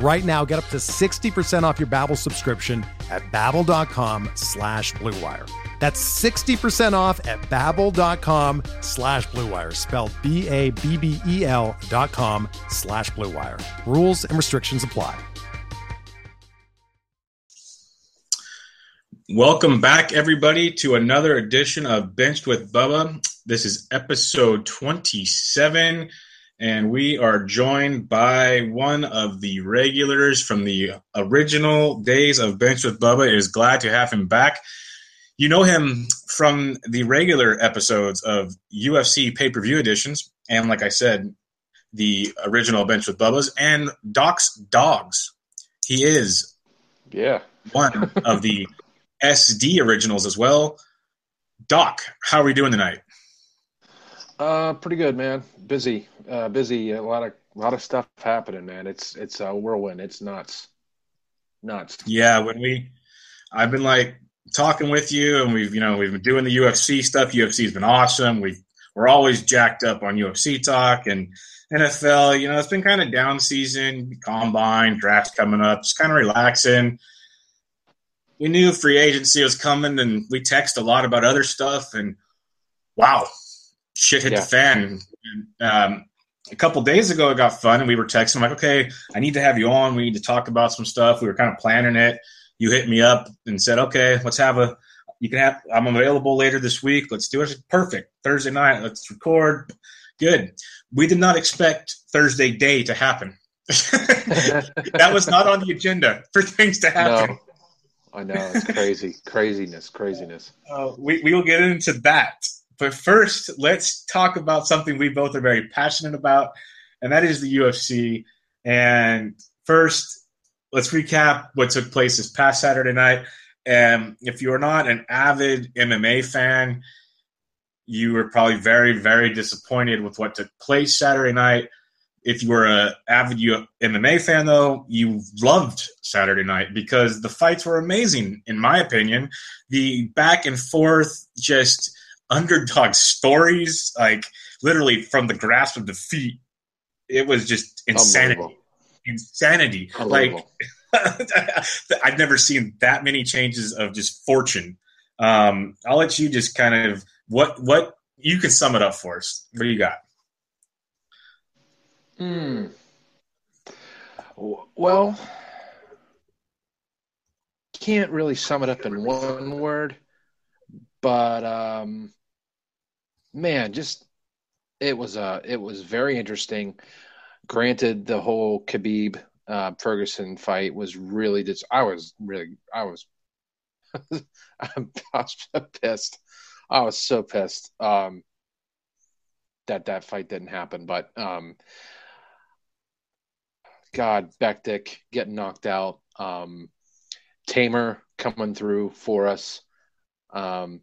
Right now, get up to 60% off your Babbel subscription at babbel.com slash bluewire. That's 60% off at babbel.com slash bluewire, spelled B-A-B-B-E-L dot com slash bluewire. Rules and restrictions apply. Welcome back, everybody, to another edition of Benched with Bubba. This is episode 27, and we are joined by one of the regulars from the original days of Bench with Bubba. It is glad to have him back. You know him from the regular episodes of UFC pay per view editions, and like I said, the original Bench with Bubba's and Doc's Dogs. He is Yeah. one of the SD originals as well. Doc, how are we doing tonight? Uh, pretty good, man. Busy, uh, busy. A lot of, a lot of stuff happening, man. It's, it's a whirlwind. It's nuts, nuts. Yeah, when we, I've been like talking with you, and we've you know we've been doing the UFC stuff. UFC's been awesome. We we're always jacked up on UFC talk and NFL. You know, it's been kind of down season, combine, drafts coming up. It's kind of relaxing. We knew free agency was coming, and we text a lot about other stuff. And wow, shit hit Yeah. the fan. And, um, a couple days ago, it got fun, and we were texting. I'm like, okay, I need to have you on. We need to talk about some stuff. We were kind of planning it. You hit me up and said, okay, let's have a. You can have. I'm available later this week. Let's do it. Perfect. Thursday night. Let's record. Good. We did not expect Thursday day to happen. that was not on the agenda for things to happen. No, I know it's crazy, craziness, craziness. Uh, we, we will get into that. But first, let's talk about something we both are very passionate about, and that is the UFC. And first, let's recap what took place this past Saturday night. And if you're not an avid MMA fan, you were probably very, very disappointed with what took place Saturday night. If you were a avid MMA fan, though, you loved Saturday night because the fights were amazing, in my opinion. The back and forth, just underdog stories, like literally from the grasp of defeat. It was just insanity. Insanity. Like I've never seen that many changes of just fortune. Um, I'll let you just kind of what what you can sum it up for us. What do you got? Hmm. Well, can't really sum it up in one word, but um, man, just it was uh it was very interesting. Granted, the whole Khabib uh, Ferguson fight was really just I was really I was I'm pissed. I was so pissed um, that that fight didn't happen, but um, God, Bektic getting knocked out. Um, Tamer coming through for us. Um,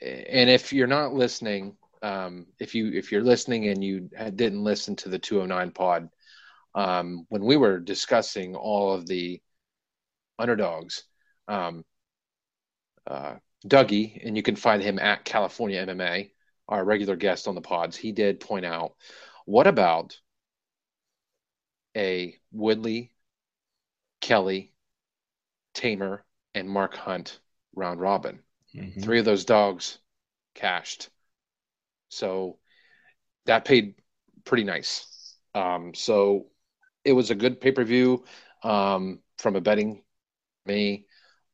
and if you're not listening, um, if you if you're listening and you didn't listen to the 209 pod, um, when we were discussing all of the underdogs, um, uh, Dougie, and you can find him at California MMA, our regular guest on the pods, he did point out, what about a Woodley, Kelly, Teymur, and Mark Hunt round robin? Three of those dogs cashed. So that paid pretty nice. Um, so it was a good pay per view um, from a betting me.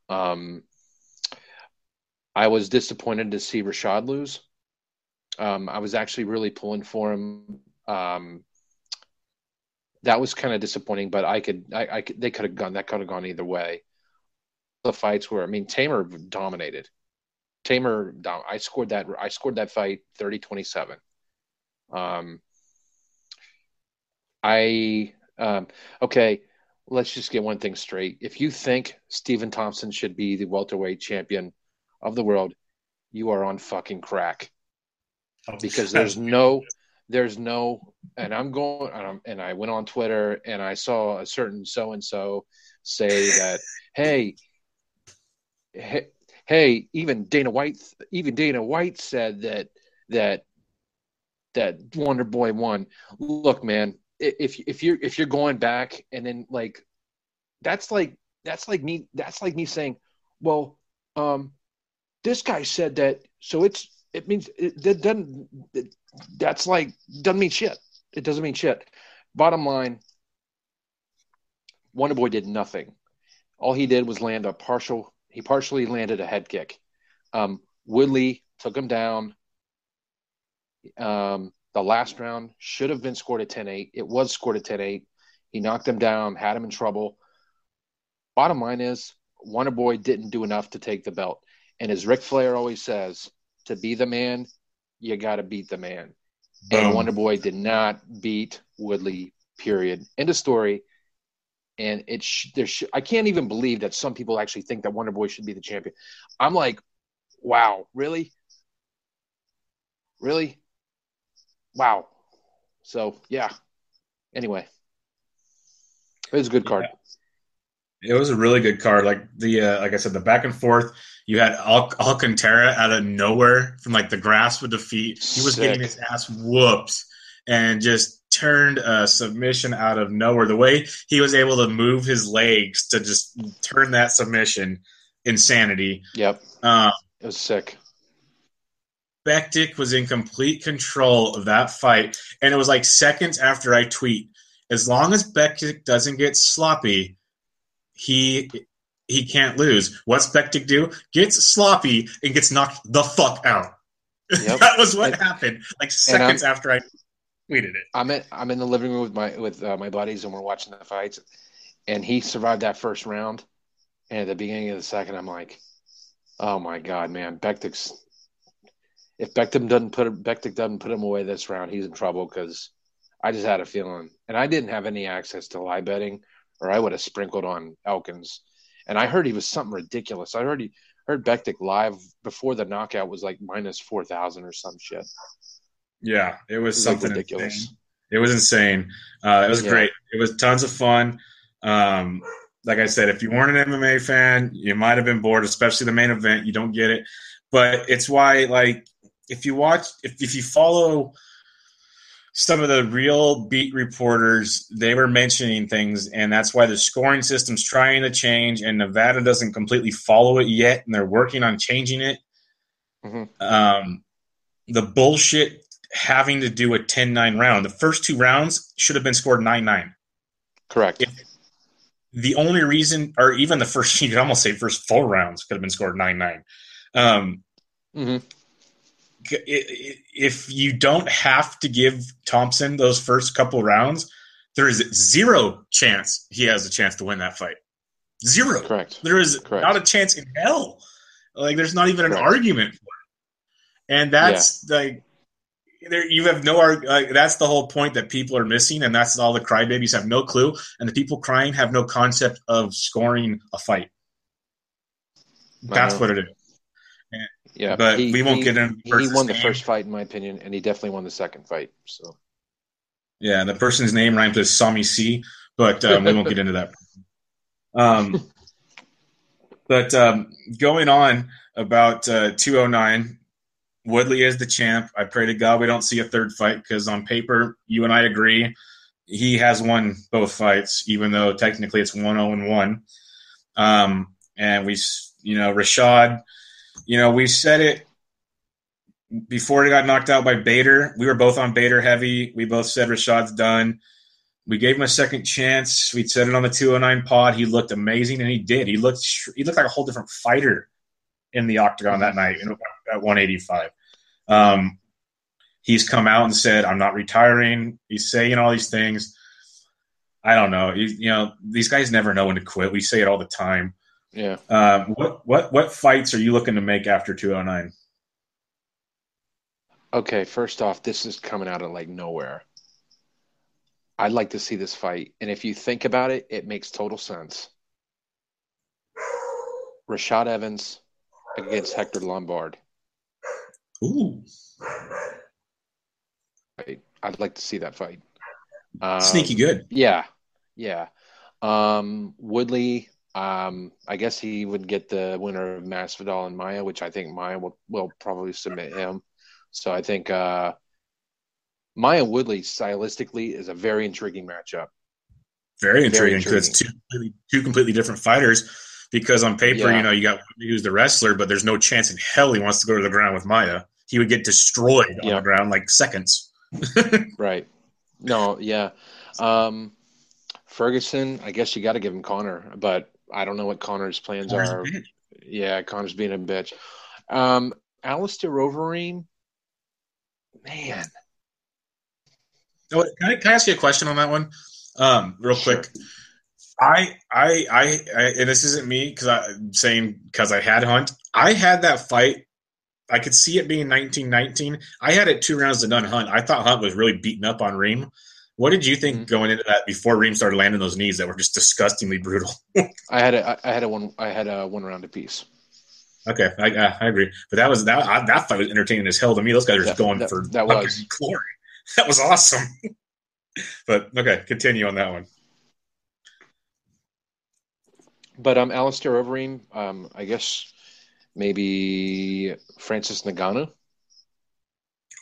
Um, I was disappointed to see Rashad lose. Um, I was actually really pulling for him. Um, that was kind of disappointing, but I could, I, I could, they could have gone, that could have gone either way. The fights were, I mean, Teymur dominated. Teymur, I scored that, I scored that fight 30 27. Um, I, um, okay, let's just get one thing straight. If you think Stephen Thompson should be the welterweight champion of the world, you are on fucking crack. Oh, because there's no, there's no, and I'm going, and, I'm, and I went on Twitter and I saw a certain so and so say that, hey, hey, hey, even Dana White, even Dana White said that that that Wonder Boy won. Look, man, if if you're if you're going back and then like that's like that's like me that's like me saying, well, um, this guy said that, so it's it means it, that doesn't it, that's like doesn't mean shit. It doesn't mean shit. Bottom line, Wonder Boy did nothing. All he did was land a partial. He partially landed a head kick. Um, Woodley took him down. Um, the last round should have been scored at 10 8. It was scored at 10 8. He knocked him down, had him in trouble. Bottom line is, Wonder Boy didn't do enough to take the belt. And as Ric Flair always says, to be the man, you got to beat the man. Boom. And Wonder Boy did not beat Woodley, period. End of story. And it sh- there sh- I can't even believe that some people actually think that Wonder Boy should be the champion. I'm like, wow, really? Really? wow. So yeah. Anyway, it was a good card. Yeah. It was a really good card. Like the uh, like I said, the back and forth. You had Al- Alcantara out of nowhere from like the grass with defeat. He was Sick. getting his ass whooped and just turned a submission out of nowhere. The way he was able to move his legs to just turn that submission, insanity. Yep. Um, it was sick. Bektic was in complete control of that fight. And it was like seconds after I tweet, as long as Bektic doesn't get sloppy, he he can't lose. What's Bektic do? Gets sloppy and gets knocked the fuck out. Yep. that was what and, happened. Like seconds after I tweeted it. I'm in I'm in the living room with my with uh, my buddies and we're watching the fights, and he survived that first round. And at the beginning of the second, I'm like, "Oh my god, man, Bektic's if Bektic doesn't put Bektic doesn't put him away this round, he's in trouble because I just had a feeling, and I didn't have any access to live betting, or I would have sprinkled on Elkins. And I heard he was something ridiculous. I heard he heard Bektic live before the knockout was like minus four thousand or some shit. Yeah, it was, it was something like ridiculous. Insane. It was insane. Uh, it was yeah. great. It was tons of fun. Um, like I said, if you weren't an MMA fan, you might have been bored, especially the main event. You don't get it, but it's why like if you watch if, if you follow some of the real beat reporters they were mentioning things and that's why the scoring system's trying to change and nevada doesn't completely follow it yet and they're working on changing it mm-hmm. um, the bullshit having to do a 10-9 round the first two rounds should have been scored 9-9 correct if the only reason or even the first you could almost say first four rounds could have been scored 9-9 um, mm-hmm if you don't have to give Thompson those first couple rounds, there is zero chance he has a chance to win that fight. Zero. Correct. There is Correct. not a chance in hell. Like there's not even an Correct. argument for it. And that's yeah. like there you have no like, that's the whole point that people are missing and that's all the crybabies have no clue and the people crying have no concept of scoring a fight. That's what it is. Yeah, but he, we won't he, get in. He won the name. first fight, in my opinion, and he definitely won the second fight. So, yeah, the person's name rhymes with Sami C, but um, we won't get into that. Um, but um, going on about uh, 209, Woodley is the champ. I pray to God we don't see a third fight because on paper, you and I agree, he has won both fights, even though technically it's 1 0 1. Um, and we, you know, Rashad you know, we said it before he got knocked out by Bader. We were both on Bader heavy. We both said Rashad's done. We gave him a second chance. We said it on the 209 pod. He looked amazing, and he did. He looked he looked like a whole different fighter in the octagon that night at 185. Um, He's come out and said, "I'm not retiring." He's saying all these things. I don't know. You, you know, these guys never know when to quit. We say it all the time. Yeah. Um, what what what fights are you looking to make after 209? Okay, first off, this is coming out of like nowhere. I'd like to see this fight, and if you think about it, it makes total sense. Rashad Evans against Hector Lombard. Ooh. I'd like to see that fight. Um, sneaky good. Yeah, yeah. Um, Woodley. Um, I guess he would get the winner of Masvidal and Maia, which I think Maia will, will probably submit him. So I think uh, Maia Woodley stylistically is a very intriguing matchup. Very Very intriguing because it's two completely, two completely different fighters. Because on paper, Yeah. you know, you got who's the wrestler, but there's no chance in hell he wants to go to the ground with Maia. He would get destroyed on the ground like seconds. Right. No, yeah. Um, Ferguson, I guess you got to give him Conor, but I don't know what Conor's plans Conor's are. Yeah, Conor's being a bitch. Um, Alistair Overeem, man, Oh, can, I, can I ask you a question on that one, um, real Sure. quick? I, I, I, I, and this isn't me because I'm saying because I had Hunt. I had that fight. I could see it being 1919. I had it two rounds to none Hunt. I thought Hunt was really beaten up on Reem. What did you think Mhm. going into that before Reem started landing those knees that were just disgustingly brutal? I had a, I had a one, I had a one round apiece. Okay, I, I, I agree, but that was that I, that fight was entertaining as hell to me. Those guys are just That- going that- for that was. glory. That was awesome. but okay, continue on that one. But um, Alistair Overeem, um, I guess maybe Francis Ngannou.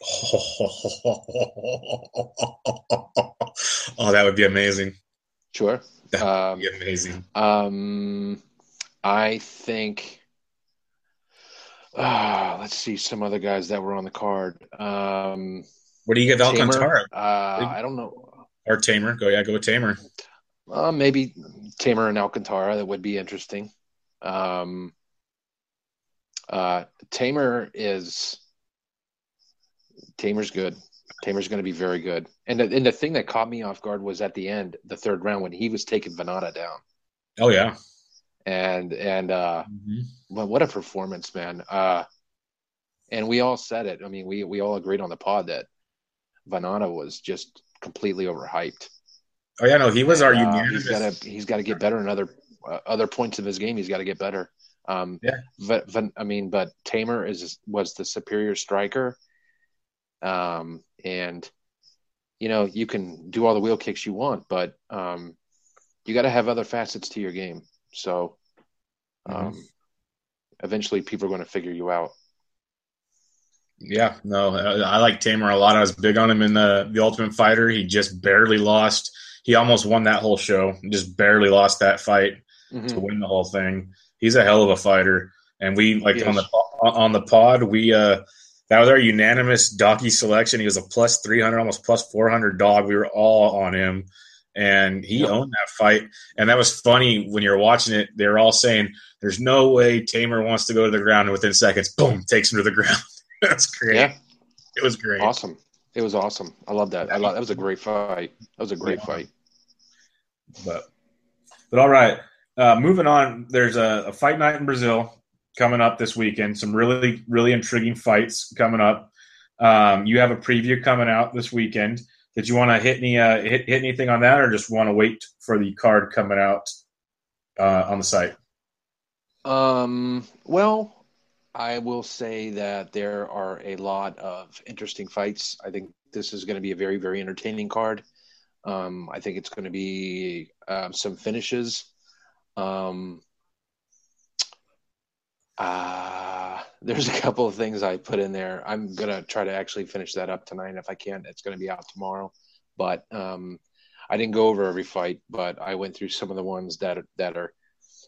oh, that would be amazing. Sure. That Um, would be amazing. Um, I think. Uh, let's see some other guys that were on the card. Um, What do you give Alcantara uh, I don't know. or Teymur? Go yeah, go with Teymur. Uh, maybe Teymur and Alcantara. That would be interesting. Um, uh, Teymur is Teymur's good. Teymur's going to be very good. And the, and the thing that caught me off guard was at the end, the third round, when he was taking Vannata down. Oh yeah. And and uh, Mhm. Well, what a performance, man. Uh, and we all said it. I mean, we, we all agreed on the pod that Vannata was just completely overhyped. Oh yeah, no, he was our Uh, unanimous. he's got to he's got to get better in other uh, other points of his game. He's got to get better. Um, Yeah. But, Van- I mean, but Teymur is was the superior striker. Um, and you know you can do all the wheel kicks you want, but um, you got to have other facets to your game. So, um, Mhm. eventually, people are going to figure you out. Yeah, no, I, I like Teymur a lot. I was big on him in the the Ultimate Fighter. He just barely lost. He almost won that whole show. Just barely lost that fight Mhm. to win the whole thing. He's a hell of a fighter. And we like on the on the pod, we uh that was our unanimous docky selection. He was a plus three hundred, almost plus four hundred dog. We were all on him, and he Yep. owned that fight. And that was funny when you're watching it. They were all saying, "There's no way Teymur wants to go to the ground." And within seconds, boom, takes him to the ground. That's great. Yeah, It was great. awesome. It was awesome. I love that. I love that was a great fight. That was a great Yeah. fight. But but all right. Uh, moving on, there's a, a fight night in Brazil coming up this weekend. Some really really intriguing fights coming up. Um, you have a preview coming out this weekend. Did you want to hit any uh, hit, hit anything on that, or just want to wait for the card coming out uh, on the site? Um, well, I will say that there are a lot of interesting fights. I think this is going to be a very, very entertaining card. Um, I think it's going to be um, some finishes. Um, uh, there's a couple of things I put in there. I'm going to try to actually finish that up tonight. If I can't, it's going to be out tomorrow. But um, I didn't go over every fight, but I went through some of the ones that that are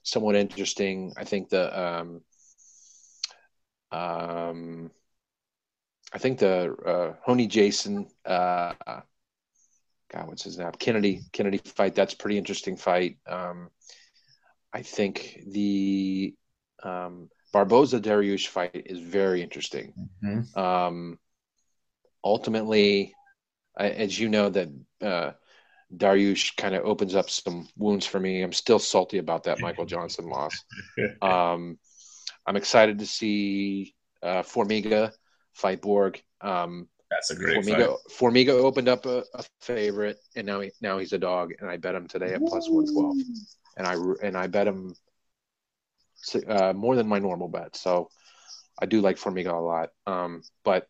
somewhat interesting. I think the um, I think the uh, Honey Jason, uh, God, what's his name? Kennedy Kennedy fight. That's a pretty interesting fight. Um, I think the um, Barboza Dariush fight is very interesting. Mhm. Um, ultimately, I, as you know, that uh, Dariush kind of opens up some wounds for me. I'm still salty about that Michael Johnson loss. Um, I'm excited to see uh, Formiga fight Borg. Um, That's a great Formiga, fight. Formiga opened up a, a favorite, and now he, now he's a dog, and I bet him today at plus one twelve, and I and I bet him uh, more than my normal bet. So I do like Formiga a lot. Um, but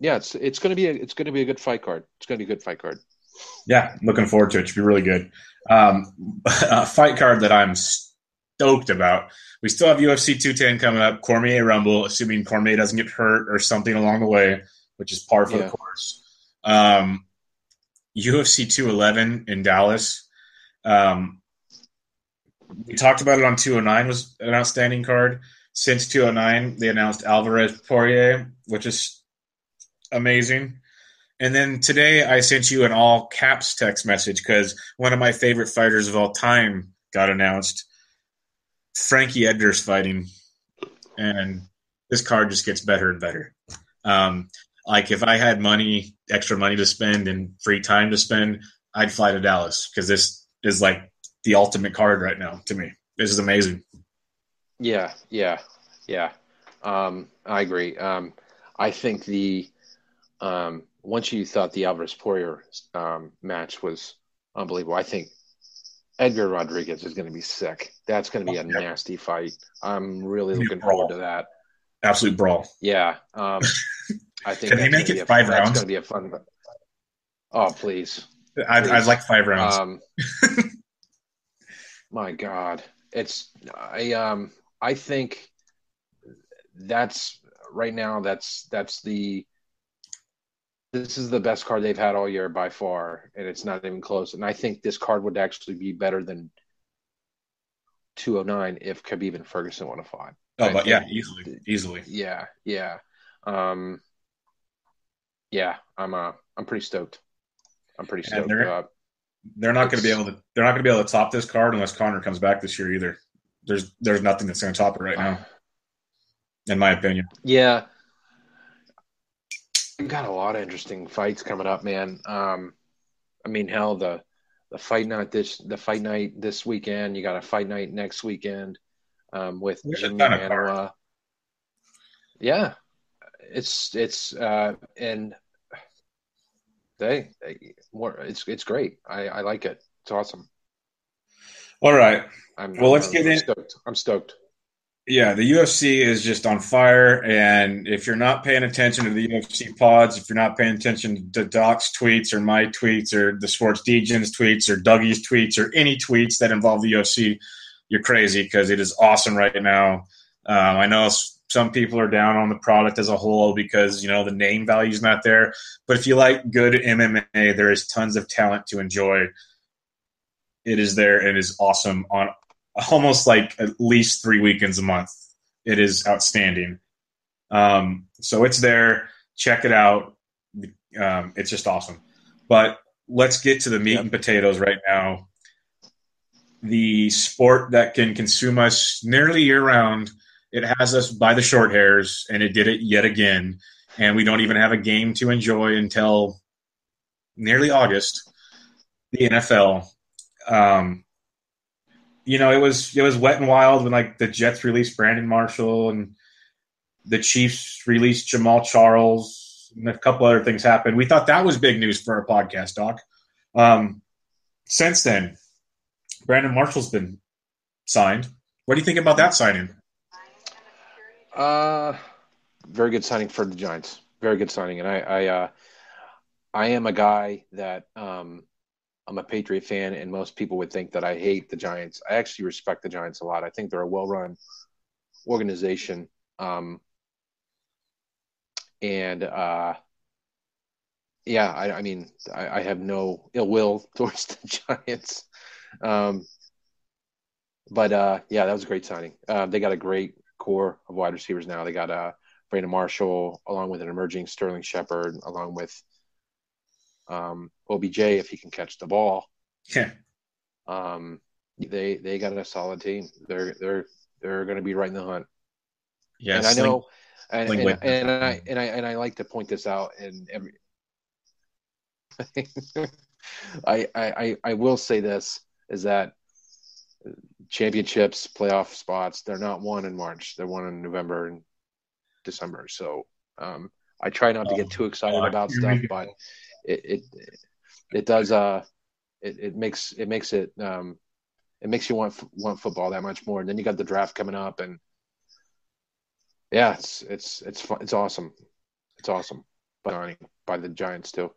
yeah, it's it's gonna be a, it's gonna be a good fight card. It's gonna be a good fight card. Yeah, looking forward to it. Should be really good. Um, a fight card that I'm stoked about. We still have UFC 210 coming up. Cormier Rumble, assuming Cormier doesn't get hurt or something along the way, which is par for Yeah. the course. Um, UFC 211 in Dallas. Um, we talked about it on 209 was an outstanding card. Since 209, they announced Alvarez Poirier, which is amazing. And then today I sent you an all caps text message because one of my favorite fighters of all time got announced. Frankie Edgar's fighting, and this card just gets better and better. Um, like if I had money, extra money to spend, and free time to spend, I'd fly to Dallas because this is like the ultimate card right now to me. This is amazing. Yeah, yeah, yeah. Um, I agree. Um, I think the um, once you thought the Alvarez Poirier um, match was unbelievable, I think Edgar Rodriguez is going to be sick. That's going to be a Yeah. nasty fight. I'm really looking brawl. forward to that. Absolute brawl. Yeah. Um, I think Can they make it a- five rounds? going to be a fun. Oh please. I'd, I'd like five rounds. Um, my God, it's I um I think that's right now. That's that's the this is the best card they've had all year by far, and it's not even close. And I think this card would actually be better than 209 if Khabib and Ferguson would have fought. oh, I but yeah, easily, easily. Yeah, yeah, um, yeah. I'm uh I'm pretty stoked. I'm pretty And stoked. they're- Uh, They're not going to be able to. They're not going to be able to top this card unless Conor comes back this year either. There's there's nothing that's going to top it right now, in my opinion. Yeah. We've got a lot of interesting fights coming up, man. Um, I mean, hell, the the fight night this the fight night this weekend. You got a fight night next weekend um, with There's Jimmy. Yeah, it's it's uh, and they, they more. It's it's great. I I like it. It's awesome. All right, I'm Well, let's I'm get in- Stoked. I'm stoked. Yeah, the UFC is just on fire, and if you're not paying attention to the UFC pods, if you're not paying attention to Doc's tweets or my tweets or the Sports Degens tweets or Dougie's tweets or any tweets that involve the UFC, you're crazy because it is awesome right now. Um, I know some people are down on the product as a whole because you know the name value is not there. But if you like good MMA, there is tons of talent to enjoy. It is there. and is awesome on almost like at least three weekends a month. It is outstanding. Um, so it's there. Check it out. Um, it's just awesome. But let's get to the meat Yep. and potatoes right now. The sport that can consume us nearly year round. It has us by the short hairs, and it did it yet again. And we don't even have a game to enjoy until nearly August. The NFL. Um, you know, it was it was wet and wild when like the Jets released Brandon Marshall and the Chiefs released Jamaal Charles and a couple other things happened. We thought that was big news for our podcast, Doc. Um, since then, Brandon Marshall's been signed. What do you think about that signing? Uh, very good signing for the Giants. Very good signing, and I, I, uh, I am a guy that um, I'm a Patriot fan, and most people would think that I hate the Giants. I actually respect the Giants a lot. I think they're a well-run organization, um, and uh, yeah, I, I mean, I, I have no ill will towards the Giants. Um, but uh, yeah, that was a great signing. Uh, they got a great core of wide receivers now. They got uh, Brandon Marshall, along with an emerging Sterling Shepard, along with um, OBJ if he can catch the ball. Yeah. Um, they they got a solid team. They're they're they're going to be right in the hunt. Yeah, and I know and, and, and, I and I and I like to point this out. And every, I, I I will say this is that championships, playoff spots, they're not won in March. They're won in November and December. So um, I try not to get too excited oh, about stuff, but it, it it does uh it, it makes it makes it um it makes you want want football that much more. And then you got the draft coming up, and yeah, it's it's it's fun. it's awesome. It's awesome by by the Giants too.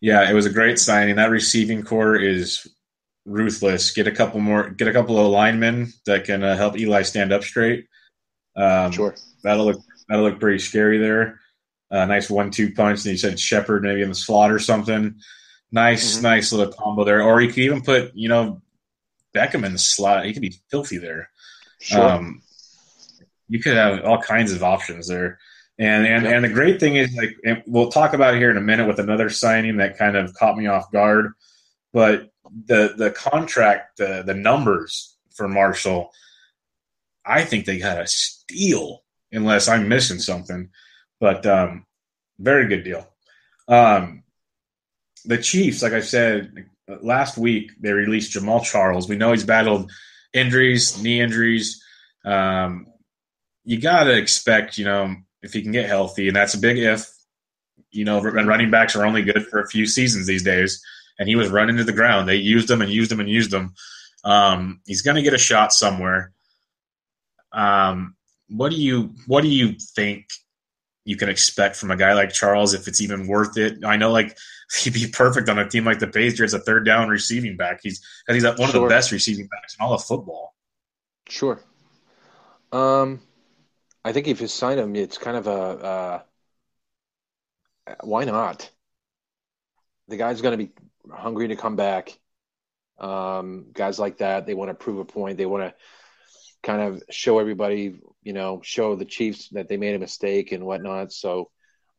Yeah, it was a great signing. That receiving core is ruthless. Get a couple more, get a couple of linemen that can uh, help Eli stand up straight. Um, sure, that'll look that'll look pretty scary there. Uh, nice one-two punch. And you said Shepard maybe in the slot or something. Nice, mm-hmm. nice little combo there. Or you could even put you know Beckham in the slot. He could be filthy there. Sure. Um, you could have all kinds of options there. And and, yep. and the great thing is like we'll talk about it here in a minute with another signing that kind of caught me off guard. But the the contract, the the numbers for Marshall, I think they got a steal unless I'm missing something. But um, very good deal. Um, the Chiefs, like I said last week, they released Jamaal Charles. We know he's battled injuries, knee injuries. Um, you got to expect, you know, if he can get healthy, and that's a big if. You know, and running backs are only good for a few seasons these days and he was running to the ground. They used him and used him and used him. Um, he's going to get a shot somewhere. Um, what do you what do you think you can expect from a guy like Charles if it's even worth it? I know like he'd be perfect on a team like the Patriots, a third down receiving back. He's he's one of the best receiving backs in all of football. Sure. Um, I think if you sign him, it's kind of a uh, why not? The guy's going to be hungry to come back. Um, guys like that, they want to prove a point. They want to kind of show everybody, you know, show the Chiefs that they made a mistake and whatnot. So,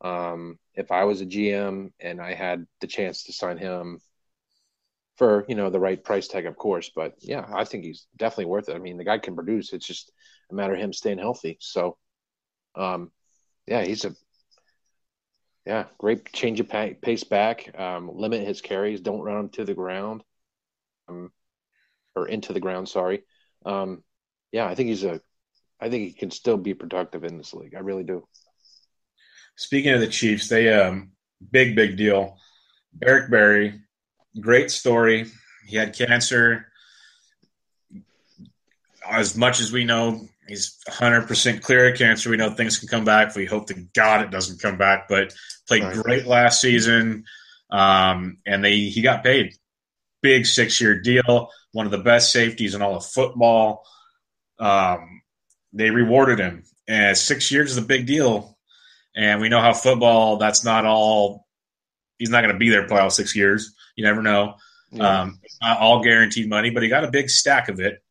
um, if I was a GM and I had the chance to sign him for, you know, the right price tag, of course, but yeah, I think he's definitely worth it. I mean, the guy can produce. It's just a matter of him staying healthy. So, um, yeah, he's a yeah, great change of pace back. Um, limit his carries. Don't run him to the ground, um, or into the ground. Sorry. Um, yeah, I think he's a. I think he can still be productive in this league. I really do. Speaking of the Chiefs, they um big big deal. Eric Berry, great story. He had cancer. As much as we know, he's 100% clear of cancer. We know things can come back. We hope to God it doesn't come back, but played right. great last season. Um, and they he got paid. Big six year deal, one of the best safeties in all of football. Um, they rewarded him. And six years is a big deal. And we know how football, that's not all, he's not going to be there for all six years. You never know. Yeah. Um, not all guaranteed money, but he got a big stack of it.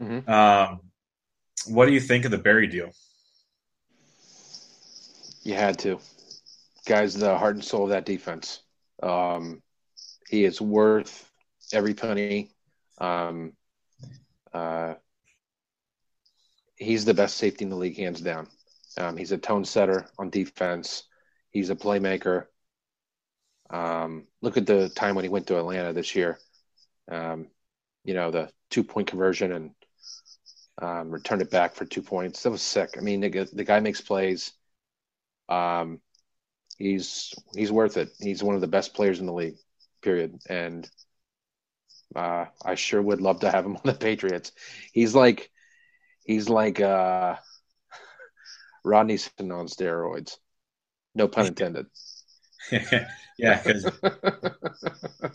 Mm-hmm. Um, what do you think of the Berry deal? You had to. Guy's the heart and soul of that defense. Um, he is worth every penny. Um, uh, he's the best safety in the league, hands down. Um, he's a tone setter on defense. He's a playmaker. Um, look at the time when he went to Atlanta this year. Um, you know, the two point conversion and um, returned it back for two points. That was sick. I mean, the, the guy makes plays. Um, he's he's worth it. He's one of the best players in the league. Period. And uh, I sure would love to have him on the Patriots. He's like he's like uh, Rodney on steroids. No pun intended. yeah,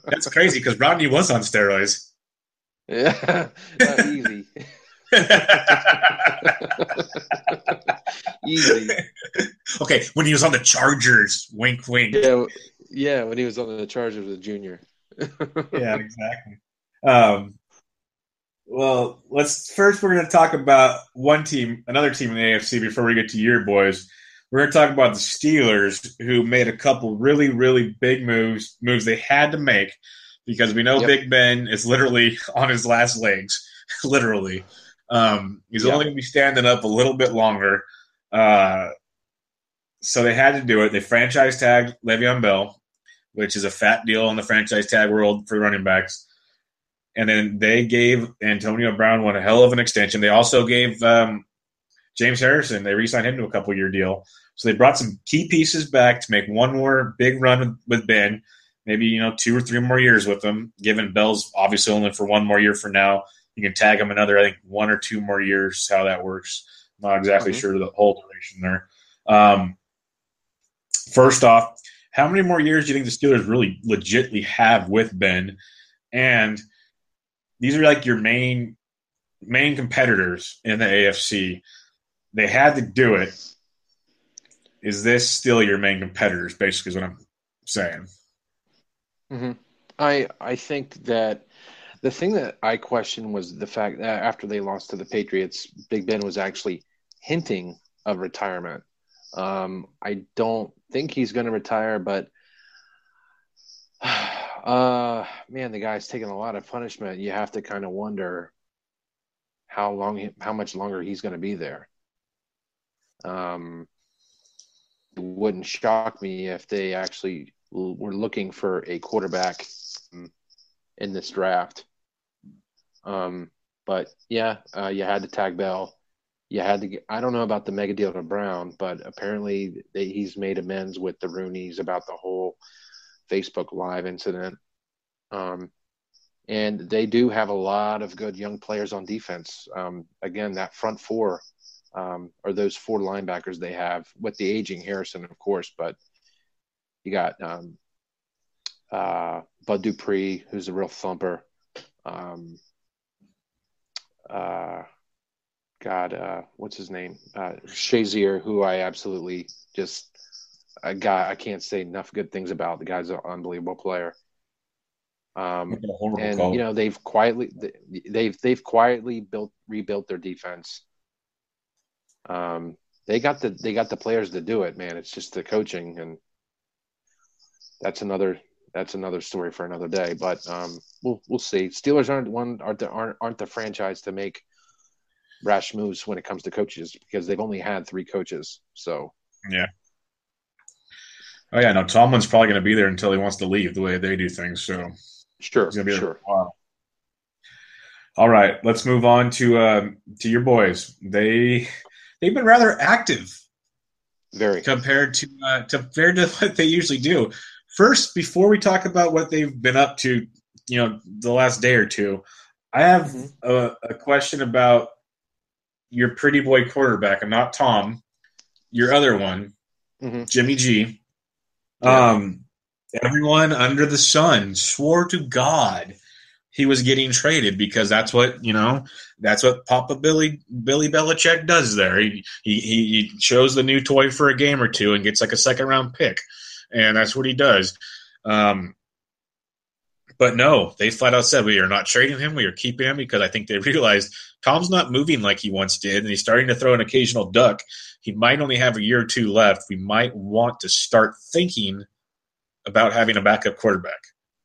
that's crazy. Because Rodney was on steroids. Yeah, not easy. Easy. Okay, when he was on the Chargers, wink, wink. Yeah, yeah, when he was on the Chargers with Junior. yeah, exactly. Um, well, let's first we're going to talk about one team, another team in the AFC before we get to your boys. We're going to talk about the Steelers, who made a couple really, really big moves, moves they had to make because we know yep. Big Ben is literally on his last legs, literally. Um, he's yeah. only going to be standing up a little bit longer. Uh, so they had to do it. They franchise tagged Le'Veon Bell, which is a fat deal in the franchise tag world for running backs. And then they gave Antonio Brown one a hell of an extension. They also gave um, James Harrison. They re-signed him to a couple year deal. So they brought some key pieces back to make one more big run with, Ben. Maybe you know two or three more years with him. Given Bell's obviously only for one more year for now, you can tag him another. I think one or two more years. How that works, not exactly mm-hmm. sure the whole duration there. Um, first off, how many more years do you think the Steelers really legitly have with Ben? And these are like your main main competitors in the AFC. They had to do it. Is this still your main competitors? Basically, is what I'm saying. Mm-hmm. I I think that the thing that I questioned was the fact that after they lost to the Patriots, Big Ben was actually hinting of retirement. Um, I don't think he's going to retire, but uh, man, the guy's taking a lot of punishment. You have to kind of wonder how long, how much longer he's going to be there. Um, wouldn't shock me if they actually were looking for a quarterback in this draft. Um, but yeah, uh, you had to tag Bell. You had to. Get, I don't know about the mega deal to Brown, but apparently they, he's made amends with the Rooneys about the whole Facebook Live incident. Um, and they do have a lot of good young players on defense. Um, again, that front four um, or those four linebackers they have with the aging Harrison, of course, but you got um, uh, Bud Dupree, who's a real thumper. Um, uh, God, uh, what's his name? Uh, Shazier, who I absolutely just a guy I can't say enough good things about. The guy's an unbelievable player. Um, and call. you know they've quietly they've they've quietly built rebuilt their defense. Um, they got the they got the players to do it, man. It's just the coaching, and that's another that's another story for another day. But um, we'll we'll see. Steelers aren't one aren't the, aren't aren't the franchise to make rash moves when it comes to coaches because they've only had three coaches. So yeah. Oh yeah, no. Tomlin's probably going to be there until he wants to leave. The way they do things, so sure, he's going to be sure. All right, let's move on to uh, to your boys. They they've been rather active, very compared to uh, compared to what they usually do. First, before we talk about what they've been up to, you know, the last day or two, I have mm-hmm. a, a question about your pretty boy quarterback, and not Tom, your other one, mm-hmm. Jimmy G. Um, everyone under the sun swore to God he was getting traded because that's what you know. That's what Papa Billy Billy Belichick does there. He he he shows the new toy for a game or two and gets like a second round pick, and that's what he does. Um, but no, they flat out said we are not trading him. We are keeping him because I think they realized Tom's not moving like he once did, and he's starting to throw an occasional duck. He might only have a year or two left. We might want to start thinking about having a backup quarterback.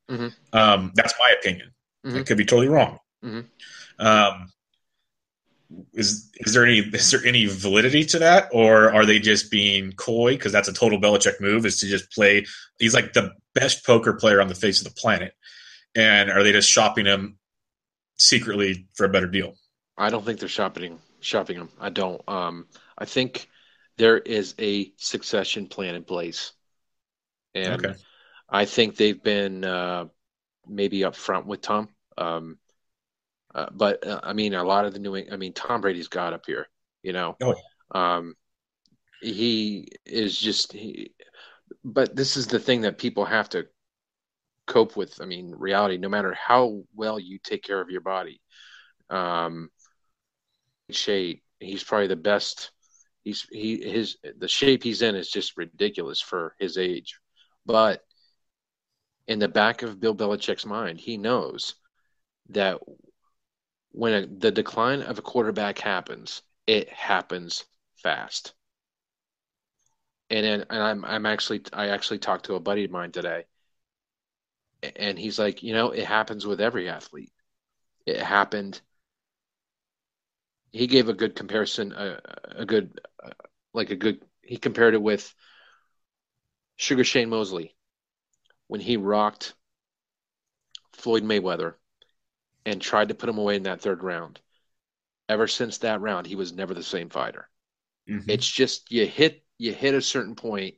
Mm-hmm. Um, that's my opinion. Mm-hmm. I could be totally wrong. Mm-hmm. Um, is is there any is there any validity to that, or are they just being coy? Because that's a total Belichick move is to just play. He's like the best poker player on the face of the planet, and are they just shopping him secretly for a better deal? I don't think they're shopping shopping him. I don't. Um, I think there is a succession plan in place, and okay. I think they've been uh, maybe upfront with Tom. Um, uh, but uh, I mean, a lot of the new, I mean, Tom Brady's got up here. You know, oh, yeah. um, he is just. He, but this is the thing that people have to cope with. I mean, reality. No matter how well you take care of your body, um, shape. He's probably the best. He's he his the shape he's in is just ridiculous for his age, but in the back of Bill Belichick's mind, he knows that when a, the decline of a quarterback happens, it happens fast. And then, and I'm I'm actually I actually talked to a buddy of mine today, and he's like, you know, it happens with every athlete. It happened. He gave a good comparison, a, a good like a good. He compared it with Sugar Shane Mosley when he rocked Floyd Mayweather and tried to put him away in that third round. Ever since that round, he was never the same fighter. Mm-hmm. It's just you hit you hit a certain point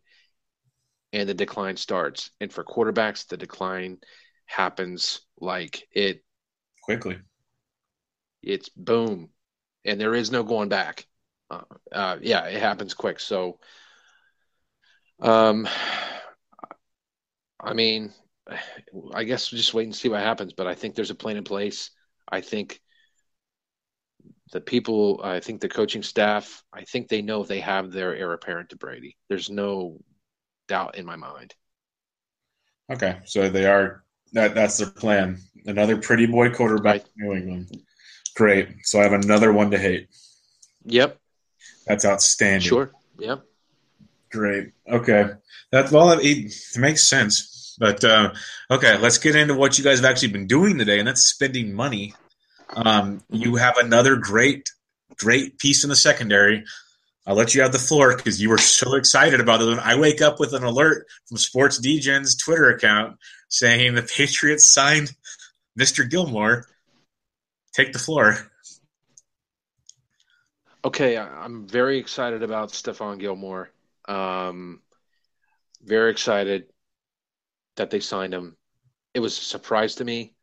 and the decline starts. And for quarterbacks, the decline happens like it quickly. It's boom, and there is no going back. Uh, uh, yeah, it happens quick. So, um, I mean, I guess we'll just wait and see what happens. But I think there's a plan in place. I think the people, I think the coaching staff, I think they know they have their heir apparent to Brady. There's no doubt in my mind. Okay, so they are that. That's their plan. Another pretty boy quarterback, right. New England. Great. So I have another one to hate. Yep. That's outstanding. Sure. Yep. Great. Okay. That's well. It, it makes sense. But uh, okay, let's get into what you guys have actually been doing today, and that's spending money. Um, you have another great, great piece in the secondary I'll let you have the floor because you were so excited about it. I wake up with an alert from Sports Degen's Twitter account saying the Patriots signed Mr. Gilmore. Take the floor. Okay, I'm very excited about Stephon Gilmore. Um, very excited that they signed him. It was a surprise to me,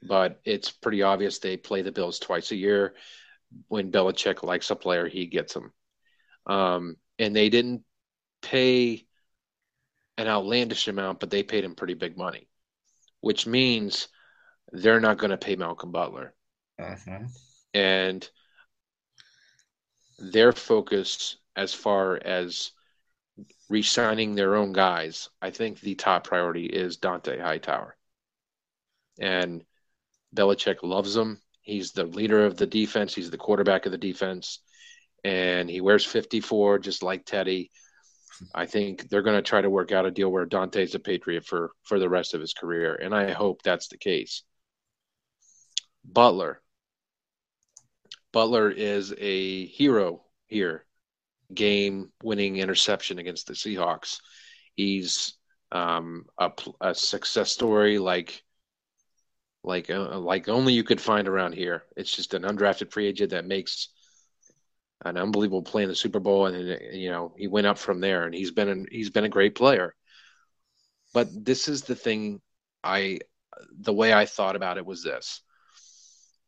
but it's pretty obvious they play the Bills twice a year. When Belichick likes a player, he gets them. Um, and they didn't pay an outlandish amount, but they paid him pretty big money, which means they're not going to pay Malcolm Butler. Uh-huh. And their focus, as far as re-signing their own guys, I think the top priority is Dont'a Hightower. And Belichick loves him. He's the leader of the defense. He's the quarterback of the defense and he wears 54 just like Tedy. I think they're going to try to work out a deal where Dont'a's a Patriot for for the rest of his career, and I hope that's the case. Butler. Butler is a hero here. Game winning interception against the Seahawks. He's um, a, a success story like like uh, like only you could find around here. It's just an undrafted free agent that makes an unbelievable play in the Super Bowl, and you know he went up from there, and he's been an, he's been a great player. But this is the thing, I the way I thought about it was this,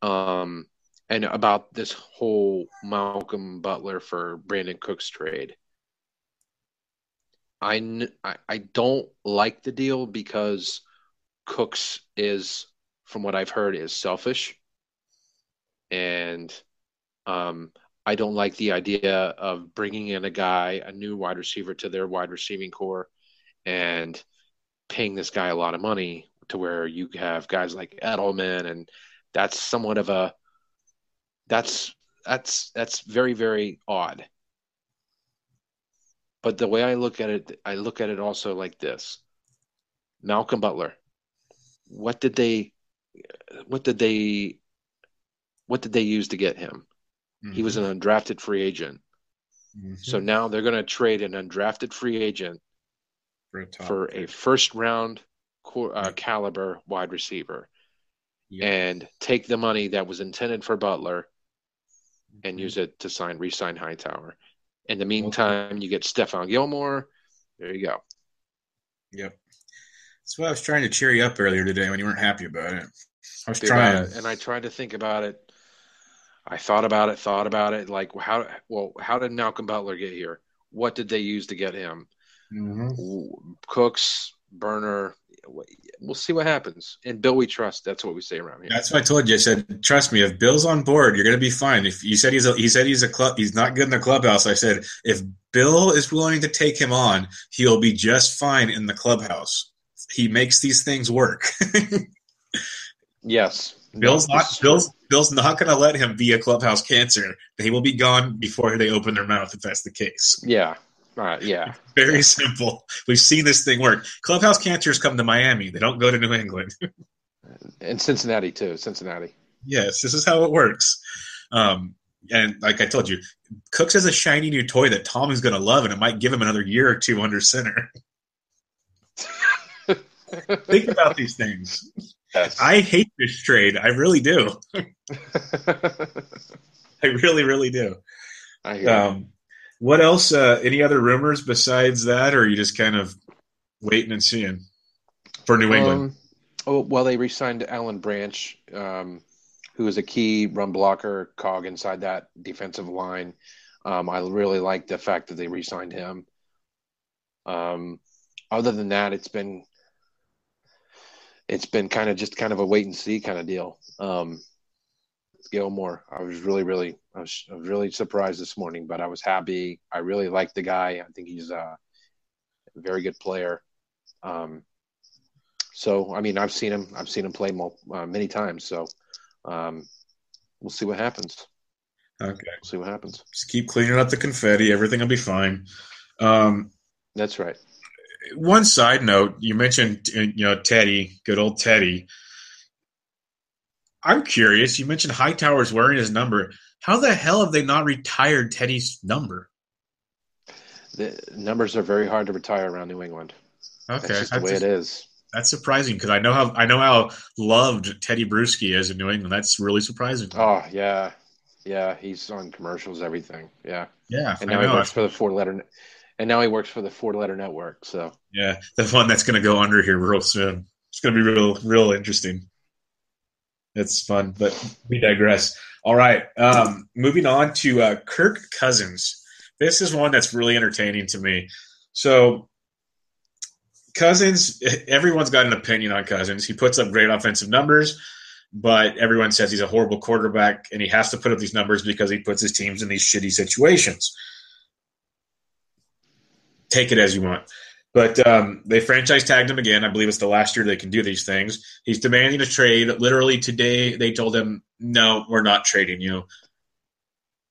um, and about this whole Malcolm Butler for Brandin Cooks trade. I, I don't like the deal because Cooks is, from what I've heard, is selfish, and um, I don't like the idea of bringing in a guy, a new wide receiver to their wide receiving corps and paying this guy a lot of money to where you have guys like Edelman and that's somewhat of a that's that's that's very very odd. But the way I look at it, I look at it also like this. Malcolm Butler. What did they what did they what did they use to get him? Mm-hmm. He was an undrafted free agent. Mm-hmm. So now they're going to trade an undrafted free agent for a, for a first round uh, caliber wide receiver yep. and take the money that was intended for Butler mm-hmm. and use it to sign re-sign Hightower. In the meantime, okay. you get Stephon Gilmore. There you go. Yep. That's what I was trying to cheer you up earlier today when you weren't happy about it. I was trying, and I tried to think about it I thought about it, thought about it. Like, how? Well, how did Malcolm Butler get here? What did they use to get him? Mm-hmm. Cooks, Burner. We'll see what happens. And Bill, we trust. That's what we say around here. That's what I told you. I said, trust me. If Bill's on board, you're going to be fine. If you said he's a, he said he's a club, he's not good in the clubhouse. I said, if Bill is willing to take him on, he'll be just fine in the clubhouse. He makes these things work. yes, Bill's not Bill's Bill's not going to let him be a clubhouse cancer. They will be gone before they open their mouth if that's the case. Yeah. Uh, yeah. Very simple. We've seen this thing work. Clubhouse cancers come to Miami. They don't go to New England. and Cincinnati too. Cincinnati. Yes, this is how it works. Um, and like I told you, Cooks has a shiny new toy that Tom is going to love, and it might give him another year or two under center. Think about these things. Yes. I hate this trade. I really do. I really, really do. I hear. Um, what else? Uh, any other rumors besides that, or are you just kind of waiting and seeing for New England? Um, oh, well, they re-signed Alan Branch, um, who is a key run blocker cog inside that defensive line. Um, I really like the fact that they re-signed him. Um, other than that, it's been it's been kind of just kind of a wait and see kind of deal. Um, Gilmore, I was really, really, I was, I was really surprised this morning, but I was happy. I really like the guy. I think he's a very good player. Um, so, I mean, I've seen him. I've seen him play mul- uh, many times. So, um, we'll see what happens. okay, We'll see what happens. just keep cleaning up the confetti. Everything will be fine. Um, That's right. One side note, you mentioned you know Tedy, good old Tedy. I'm curious. You mentioned Hightower's wearing his number. How the hell have they not retired Tedy's number? The numbers are very hard to retire around New England. Okay, That's just the way it is. That's surprising because I know how I know how loved Tedy Bruschi is in New England. That's really surprising. Oh yeah, yeah. He's on commercials, everything. Yeah, yeah, and now he works for the four letter, and now he works for the four letter network. So Yeah, the one that's going to go under here real soon. It's going to be real, real interesting. It's fun, but we digress. All right, um, moving on to uh, Kirk Cousins. This is one that's really entertaining to me. So, Cousins, everyone's got an opinion on Cousins. He puts up great offensive numbers, but everyone says he's a horrible quarterback, and he has to put up these numbers because he puts his teams in these shitty situations. Take it as you want. But um, they franchise tagged him again. I believe it's the last year they can do these things. He's demanding a trade. Literally today, they told him, "No, we're not trading you.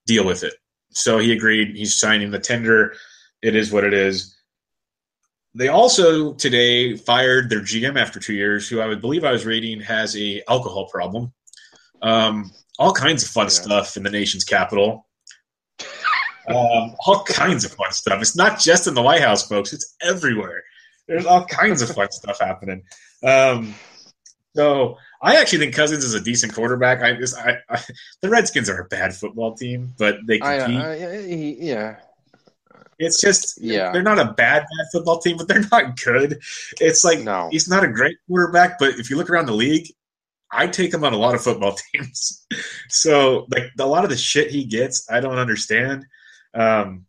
Deal with it." So he agreed. He's signing the tender. It is what it is. They also today fired their GM after two years, who I would believe I was reading has a alcohol problem. Um, all kinds of fun Yeah. stuff in the nation's capital. Um, all kinds of fun stuff. It's not just in the White House, folks. It's everywhere. There's all kinds of fun stuff happening. Um, so I actually think Cousins is a decent quarterback. I, just, I, I the Redskins are a bad football team, but they compete. I, I yeah, it's just Yeah. they're not a bad bad football team, but they're not good. It's like no, he's not a great quarterback, but if you look around the league, I take him on a lot of football teams. so like a lot of the shit he gets, I don't understand. Um,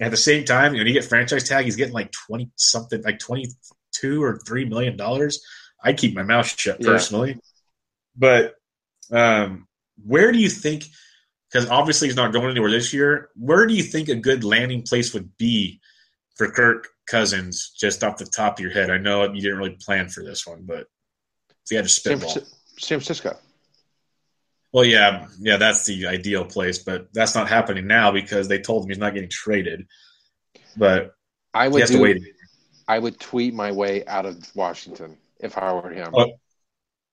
at the same time, when you get franchise tag, he's getting like twenty something, like twenty two or three million dollars. I keep my mouth shut Yeah. personally, but um, where do you think? Because obviously he's not going anywhere this year. Where do you think a good landing place would be for Kirk Cousins? Just off the top of your head, I know you didn't really plan for this one, but if you had to spitball. San Francisco. Well, yeah, yeah, that's the ideal place, but that's not happening now because they told him he's not getting traded. But I would do, to wait. I would tweet my way out of Washington if I were him. Oh,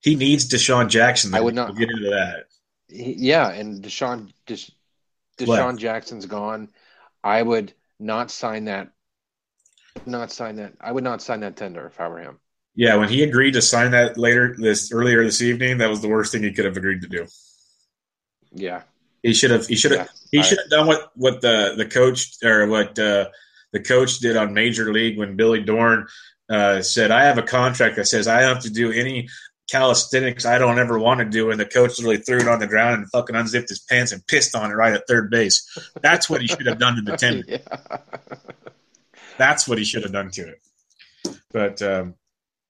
He needs DeSean Jackson. I would not- We'll get into that. He- yeah, and DeSean Desha- DeSean Jackson's gone. I would not sign that. Not sign that. I would not sign that tender if I were him. Yeah, when he agreed to sign that later this earlier this evening, that was the worst thing he could have agreed to do. Yeah, He should have. He should have. Yeah, he should have done what what the the coach or what uh, the coach did on Major League when Billy Dorn uh, said, "I have a contract that says I don't have to do any calisthenics I don't ever want to do," and the coach literally threw it on the ground and fucking unzipped his pants and pissed on it right at third base. That's what he should have done to the tender. yeah. That's what he should have done to it. But um,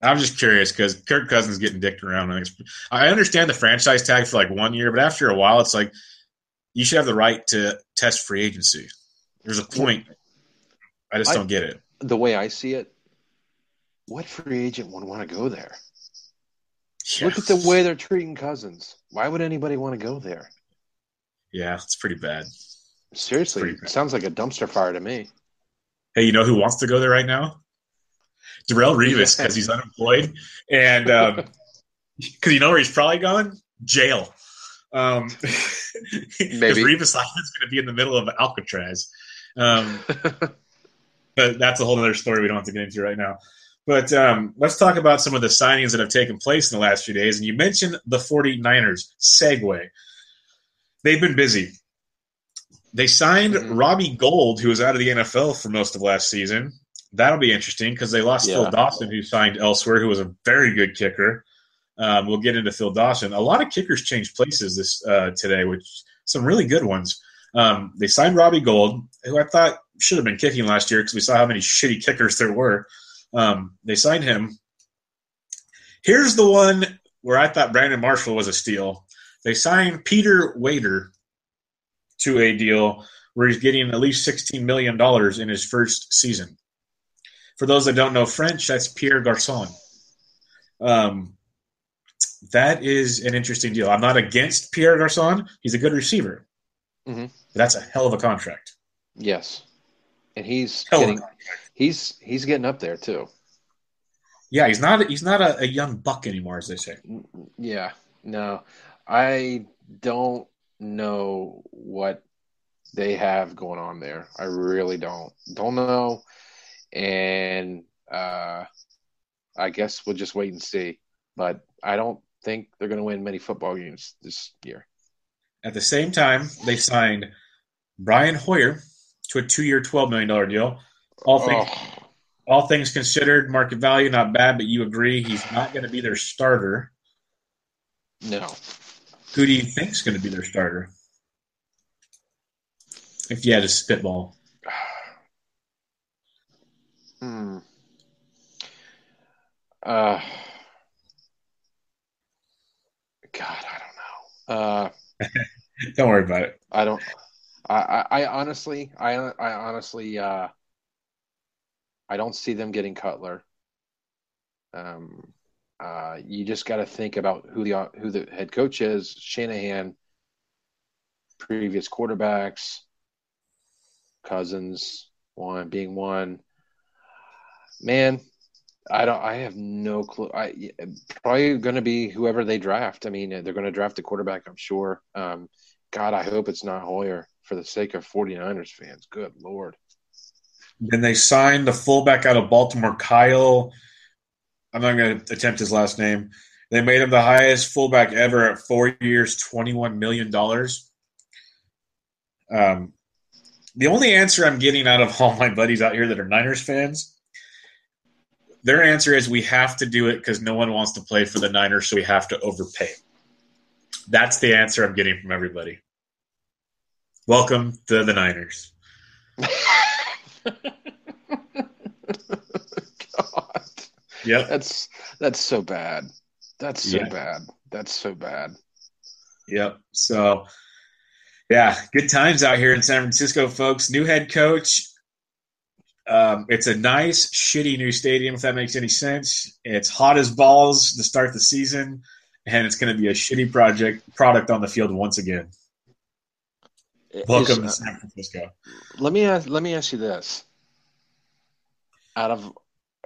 I'm just curious because Kirk Cousins getting dicked around. I understand the franchise tag for like one year, but after a while, it's like you should have the right to test free agency. There's a point. I just I- don't get it. The way I see it, what free agent would want to go there? Look at the way they're treating Cousins. Why would anybody want to go there? Yeah, it's pretty bad. Seriously, Pretty it bad. sounds like a dumpster fire to me. Hey, you know who wants to go there right now? Darrelle Revis because he's unemployed, and because you know where he's probably going? Jail. Um, Maybe. Revis Island's going to be in the middle of Alcatraz. Um, but that's a whole other story we don't have to get into right now. But um, let's talk about some of the signings that have taken place in the last few days. And you mentioned the 49ers. Segue. They've been busy. They signed Mhm. Robbie Gould, who was out of the NFL for most of last season. That'll be interesting because they lost Phil Dawson, who signed elsewhere, who was a very good kicker. Um, we'll get into Phil Dawson. A lot of kickers changed places this uh, today, which some really good ones. Um, they signed Robbie Gould, who I thought should have been kicking last year because we saw how many shitty kickers there were. Um, they signed him. Here's the one where I thought Brandon Marshall was a steal. They signed Peter Wader to a deal where he's getting at least $16 million in his first season. For those that don't know French, that's Pierre Garçon. Um, that is an interesting deal. I'm not against Pierre Garçon. He's a good receiver. Mhm. But that's a hell of a contract. yes, and he's Hell getting he's he's getting up there too. Yeah, he's not he's not a, a young buck anymore, as they say. Yeah, no, I don't know what they have going on there. I really don't. Don't know, and uh, I guess we'll just wait and see. But I don't think they're going to win many football games this year. At the same time, they signed Brian Hoyer to a two-year, twelve million dollar deal. All things Oh, all things considered, market value not bad, but you agree he's not going to be their starter. no, Who do you think's going to be their starter? If you had a spitball, Uh, God, I don't know. Uh. don't worry about it. I don't. I, I, I honestly, I, I honestly, uh, I don't see them getting Cutler. Um, uh, you just got to think about who the who the head coach is. Shanahan, previous quarterbacks, Cousins, one being one. Man, I don't. I have no clue. I probably going to be whoever they draft. I mean, they're going to draft a quarterback. I'm sure. Um, God, I hope it's not Hoyer for the sake of 49ers fans. Good Lord. Then they signed the fullback out of Baltimore, Kyle. I'm not going to attempt his last name. They made him the highest fullback ever at four years, $21 million. Um, the only answer I'm getting out of all my buddies out here that are Niners fans, their answer is we have to do it because no one wants to play for the Niners, so we have to overpay. That's the answer I'm getting from everybody. Welcome to the Niners. God, Yep. that's that's so bad. That's so Yeah. bad. That's so bad. Yep. So, yeah, good times out here in San Francisco, folks. New head coach. Um, it's a nice, shitty new stadium, if that makes any sense. It's hot as balls to start the season, and it's going to be a shitty project product on the field once again. Welcome Is- to San Francisco. let me ask, let me ask you this: out of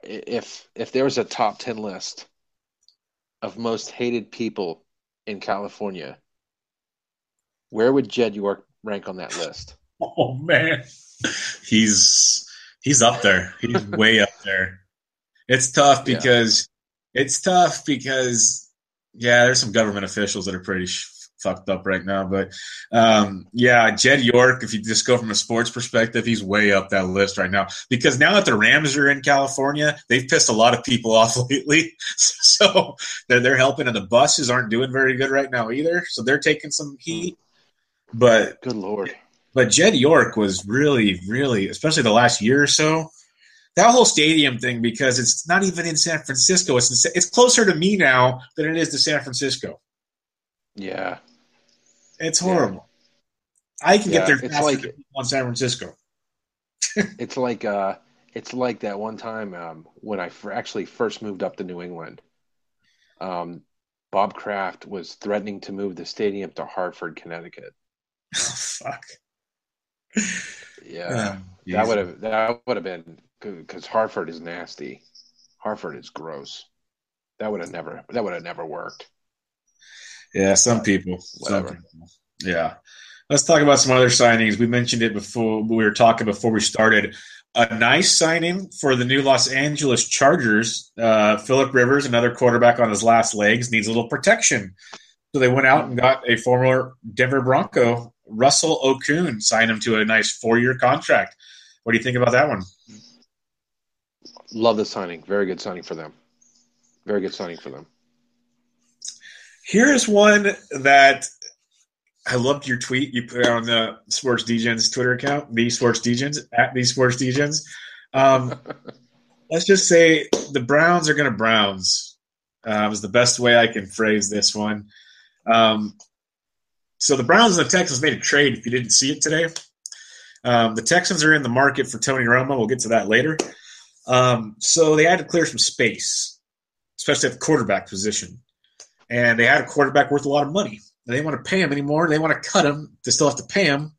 if if there was a top ten list of most hated people in California, where would Jed York rank on that list? Oh man, he's he's up there. He's way up there. It's tough Yeah. because it's tough because yeah, there's some government officials that are pretty sh- fucked up right now. But um, yeah, Jed York. If you just go from a sports perspective, he's way up that list right now because now that the Rams are in California, they've pissed a lot of people off lately. So they're they're helping, and the buses aren't doing very good right now either. So they're taking some heat. But Good Lord. But Jed York was really, really, especially the last year or so, that whole stadium thing because it's not even in San Francisco. It's in, it's closer to me now than it is to San Francisco. Yeah. It's Yeah. horrible. I can Yeah, get there faster like- than people San Francisco. It's like uh it's like that one time um when I f- actually first moved up to New England. Um Bob Kraft was threatening to move the stadium to Hartford, Connecticut. Oh, Fuck. Yeah. Um, that would have that would have been cuz Hartford is nasty. Hartford is gross. That would have never that would have never worked. Yeah, some people. Whatever. Some people. Yeah. Let's talk about some other signings. We mentioned it before we were talking before we started. A nice signing for the new Los Angeles Chargers. Uh, Philip Rivers, another quarterback on his last legs, needs a little protection. So they went out and got a former Denver Bronco, Russell Okung signed him to a nice four-year contract. What do you think about that one? Love the signing. Very good signing for them. Very good signing for them. Here's one that I loved your tweet you put on the Sports Degens Twitter account, the Sports Degens at the Sports Degens. Um, let's just say the Browns are going to Browns. Uh, is the best way I can phrase this one. Um, so the Browns and the Texans made a trade. If you didn't see it today, um, the Texans are in the market for Tony Romo. We'll get to that later. Um, so they had to clear some space, especially at the quarterback position. And they had a quarterback worth a lot of money. They didn't want to pay him anymore. They want to cut him. They still have to pay him.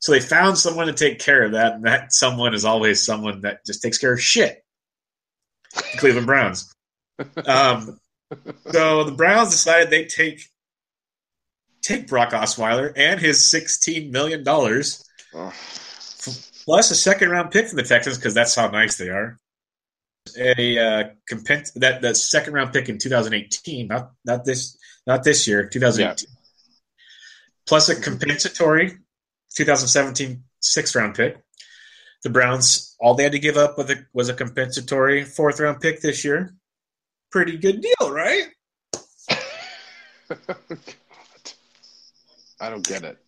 So they found someone to take care of that. And that someone is always someone that just takes care of shit. The Cleveland Browns. Um, so the Browns decided they take take Brock Osweiler and his sixteen million dollars, Oh, plus a second round pick from the Texans because that's how nice they are. A uh, compens- that that second round pick in 2018, not not this not this year, 2018. Plus a compensatory 2017 sixth round pick. The Browns all they had to give up was a, was a compensatory fourth round pick this year. Pretty good deal, right? I don't get it.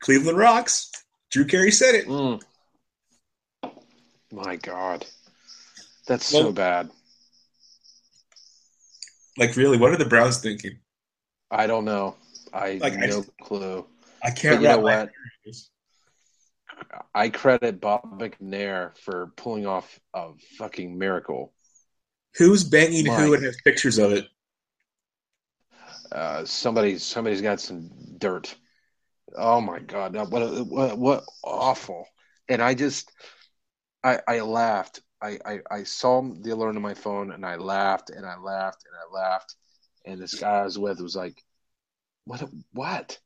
Cleveland rocks. Drew Carey said it. Mm. My God. That's Well- so bad. Like, really, what are the Browns thinking? I don't know. I Like, no just- clue. I can't you know what? I credit Bob McNair for pulling off a fucking miracle. Who's banging My- who and has pictures of it? Uh, somebody, somebody's got some dirt. Oh my god, what, what, what awful! And I just, I, I laughed. I, I, I saw the alert on my phone, and I laughed, and I laughed, and I laughed. And this guy I was with was like, "What? What?"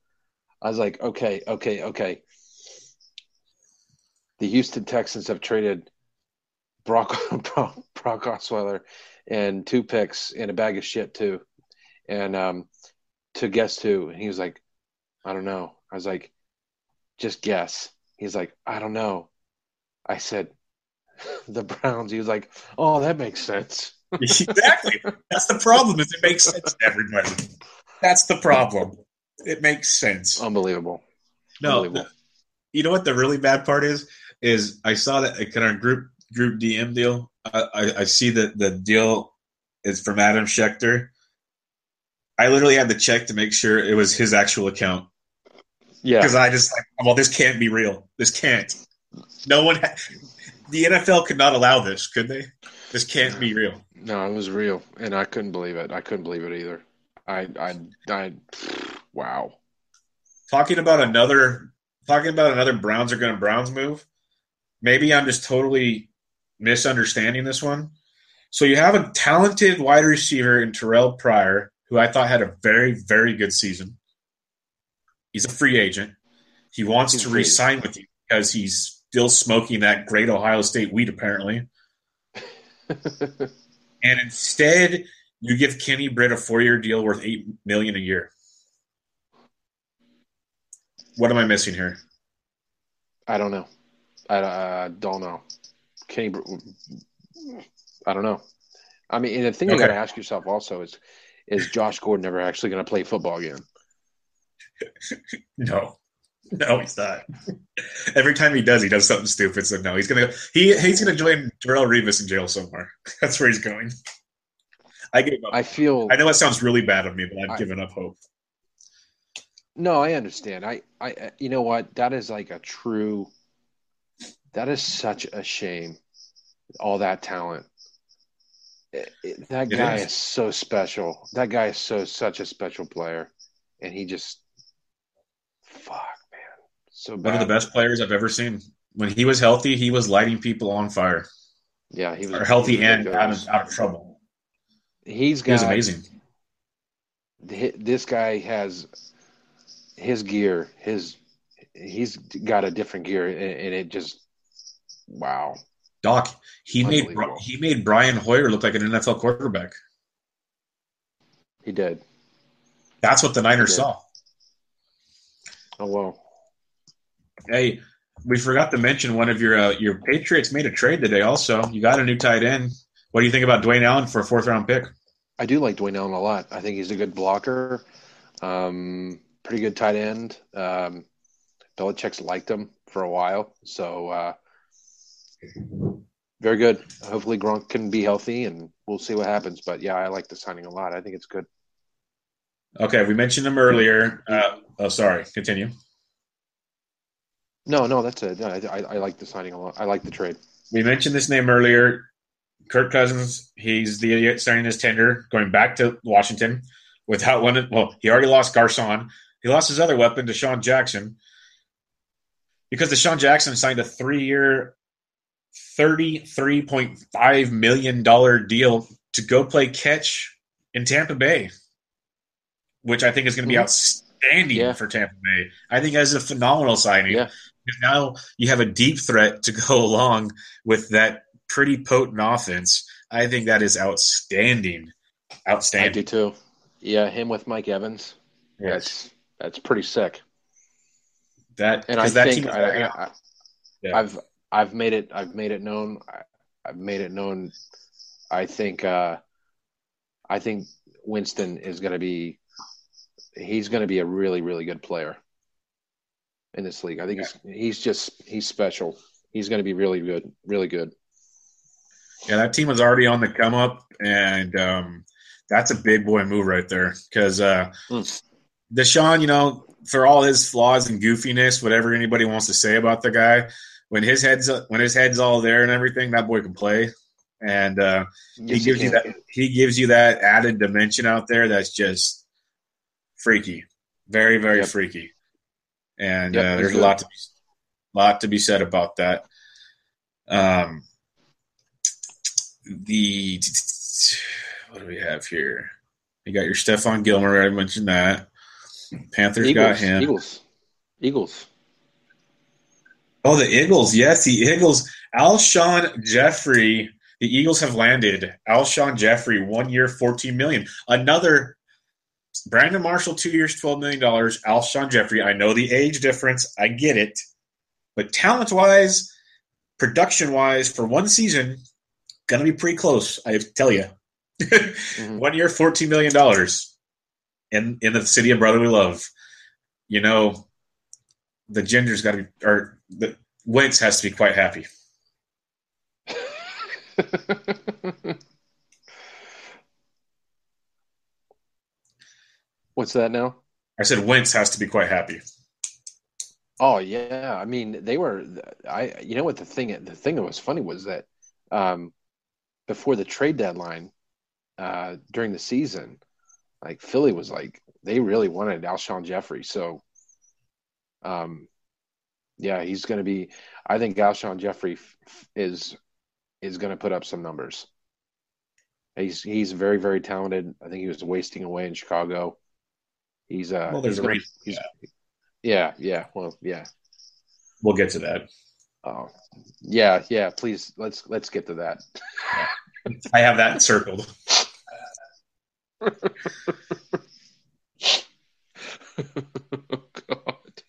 I was like, "Okay, okay, okay." The Houston Texans have traded Brock Brock, Brock Osweiler and two picks and a bag of shit too, and um, to guess who? And he was like, "I don't know." I was like, "Just guess." He's like, "I don't know." I said, "The Browns." He was like, "Oh, that makes sense." exactly. That's the problem. Is it makes sense to everybody. That's the problem. It makes sense. Unbelievable. No, Unbelievable. you know what the really bad part is? Is I saw that in our group group DM deal. I, I, I see that the deal is from Adam Schefter. I literally had to check to make sure it was his actual account Yeah. because I just like, well, this can't be real. This can't. No one. Ha- the NFL could not allow this, could they? This can't be real. No, it was real, and I couldn't believe it. I couldn't believe it either. I, I, I. Wow. talking about another talking about another Browns are going to Browns move. Maybe I'm just totally misunderstanding this one. So you have a talented wide receiver in Terrelle Pryor, who I thought had a very very good season. He's a free agent. He wants He's to free. re-sign with you because he's still smoking that great Ohio State weed, apparently. And instead, you give Kenny Britt a four-year deal worth eight million a year. What am I missing here? I don't know. I uh, don't know. Kenny, Br- I don't know. I mean, and the thing you got to ask yourself also is, is Josh Gordon ever actually going to play football again? No, no, he's not. Every time he does, he does something stupid. So no, he's gonna he he's gonna join Darrelle Revis in jail somewhere. That's where he's going. I gave up. I feel I know it sounds really bad of me, but I've I- given up hope. no, I understand. I, I, I- you know what? That is like a true. That is such a shame. All that talent. It- it- that It guy is. is so special. That guy is so such a special player, and he just, fuck, man, so bad. One of the best players I've ever seen. When he was healthy, he was lighting people on fire. Yeah, he was Or healthy he was and out of, out of trouble. He's He was amazing. this guy has his gear, his he's got a different gear, and, and it just wow. Doc, he made he made Brian Hoyer look like an NFL quarterback. He did. That's what the Niners saw. Oh well. Hey, we forgot to mention one of your uh, your Patriots made a trade today. Also, you got a new tight end. What do you think about Dwayne Allen for a fourth round pick? I do like Dwayne Allen a lot. I think he's a good blocker, um, pretty good tight end. Um, Belichick's liked him for a while, so uh, very good. Hopefully Gronk can be healthy, and we'll see what happens. But yeah, I like the signing a lot. I think it's good. Okay, we mentioned him earlier. Uh, oh, sorry. Continue. No, no, that's it. I, I, I like the signing a lot. I like the trade. We mentioned this name earlier. Kirk Cousins. He's the idiot starting his tender, going back to Washington without one. Well, he already lost Garcon. He lost his other weapon, DeSean Jackson, because DeSean Jackson signed a three-year, thirty-three point five million dollar deal to go play catch in Tampa Bay, which I think is going to be mm-hmm. outstanding yeah. for Tampa Bay. I think that's a phenomenal signing. Yeah. Now you have a deep threat to go along with that pretty potent offense. I think that is outstanding. Outstanding. I do too. Yeah, him with Mike Evans. Yes. That's that's pretty sick. That and I that think I, I, yeah. I've I've made it I've made it known I, have made it known. I think uh, I think Winston is going to be he's going to be a really really good player in this league. I think yeah. he's he's just he's special. He's going to be really good, really good. Yeah, that team was already on the come up, and um, that's a big boy move right there. Because uh, mm. DeSean, you know, for all his flaws and goofiness, whatever anybody wants to say about the guy, when his head's when his head's all there and everything, that boy can play. And uh, yes, he gives he you that he gives you that added dimension out there that's just freaky, very very yep. freaky. And yep, uh, there's a lot to be, lot to be said about that. Um, the what do we have here? You got your Stephon Gilmore. I mentioned that. Panthers Eagles, got him. Eagles. Eagles. Oh, the Eagles. Yes, the Eagles. Alshon Jeffery. The Eagles have landed Alshon Jeffery, one year, fourteen million. Another Brandon Marshall, two years, twelve million dollars. Alshon Jeffery, I know the age difference. I get it, but talent wise, production wise, for one season, going to be pretty close. I tell you, mm-hmm. one year, fourteen million dollars in in the city of brotherly love. You know, the ginger's got to be, or the Wentz has to be quite happy. What's that now? I said Wentz has to be quite happy. Oh yeah, I mean they were. I you know what the thing the thing that was funny was that um, before the trade deadline uh, during the season, like Philly was like they really wanted Alshon Jeffery. So, um, yeah, he's going to be. I think Alshon Jeffery f- is is going to put up some numbers. He's he's very very talented. I think he was wasting away in Chicago. He's uh. Well, there's a reason. Yeah. yeah, yeah. Well, yeah. We'll get to that. Oh, yeah, yeah. Please, let's let's get to that. I have that circled. God.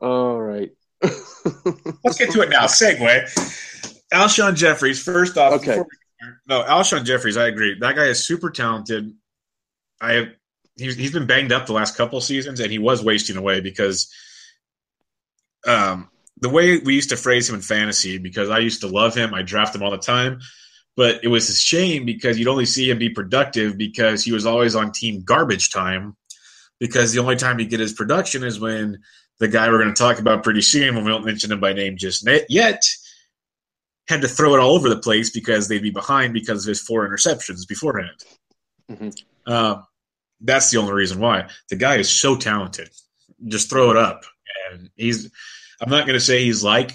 All right. Let's get to it now. Segue. Alshon Jeffries. First off, okay. We, no, Alshon Jeffries. I agree. That guy is super talented. I have. He's, he's been banged up the last couple seasons, and he was wasting away because um, the way we used to phrase him in fantasy, because I used to love him, I draft him all the time. But it was a shame because you'd only see him be productive because he was always on team garbage time. Because the only time he get his production is when the guy we're going to talk about pretty soon, when we don't mention him by name just yet, had to throw it all over the place because they'd be behind because of his four interceptions beforehand. Mm-hmm. Um, that's the only reason why. The guy is so talented. Just throw it up. And he's, I'm not going to say he's like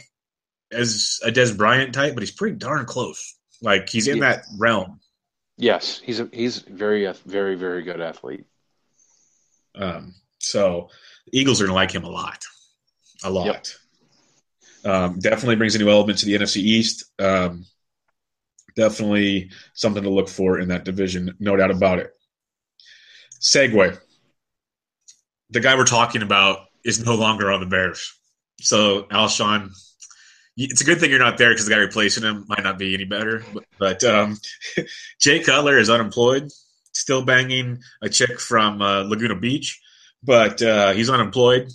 as a Dez Bryant type, but he's pretty darn close. Like he's in yeah. that realm. Yes, he's a, he's very very very good athlete. Um, so the Eagles are going to like him a lot, a lot. Yep. Um, definitely brings a new element to the NFC East. Um, definitely something to look for in that division, no doubt about it. Segue. The guy we're talking about is no longer on the Bears. So Alshon, it's a good thing you're not there because the guy replacing him might not be any better. But, but um, Jay Cutler is unemployed, still banging a chick from uh, Laguna Beach, but uh, he's unemployed.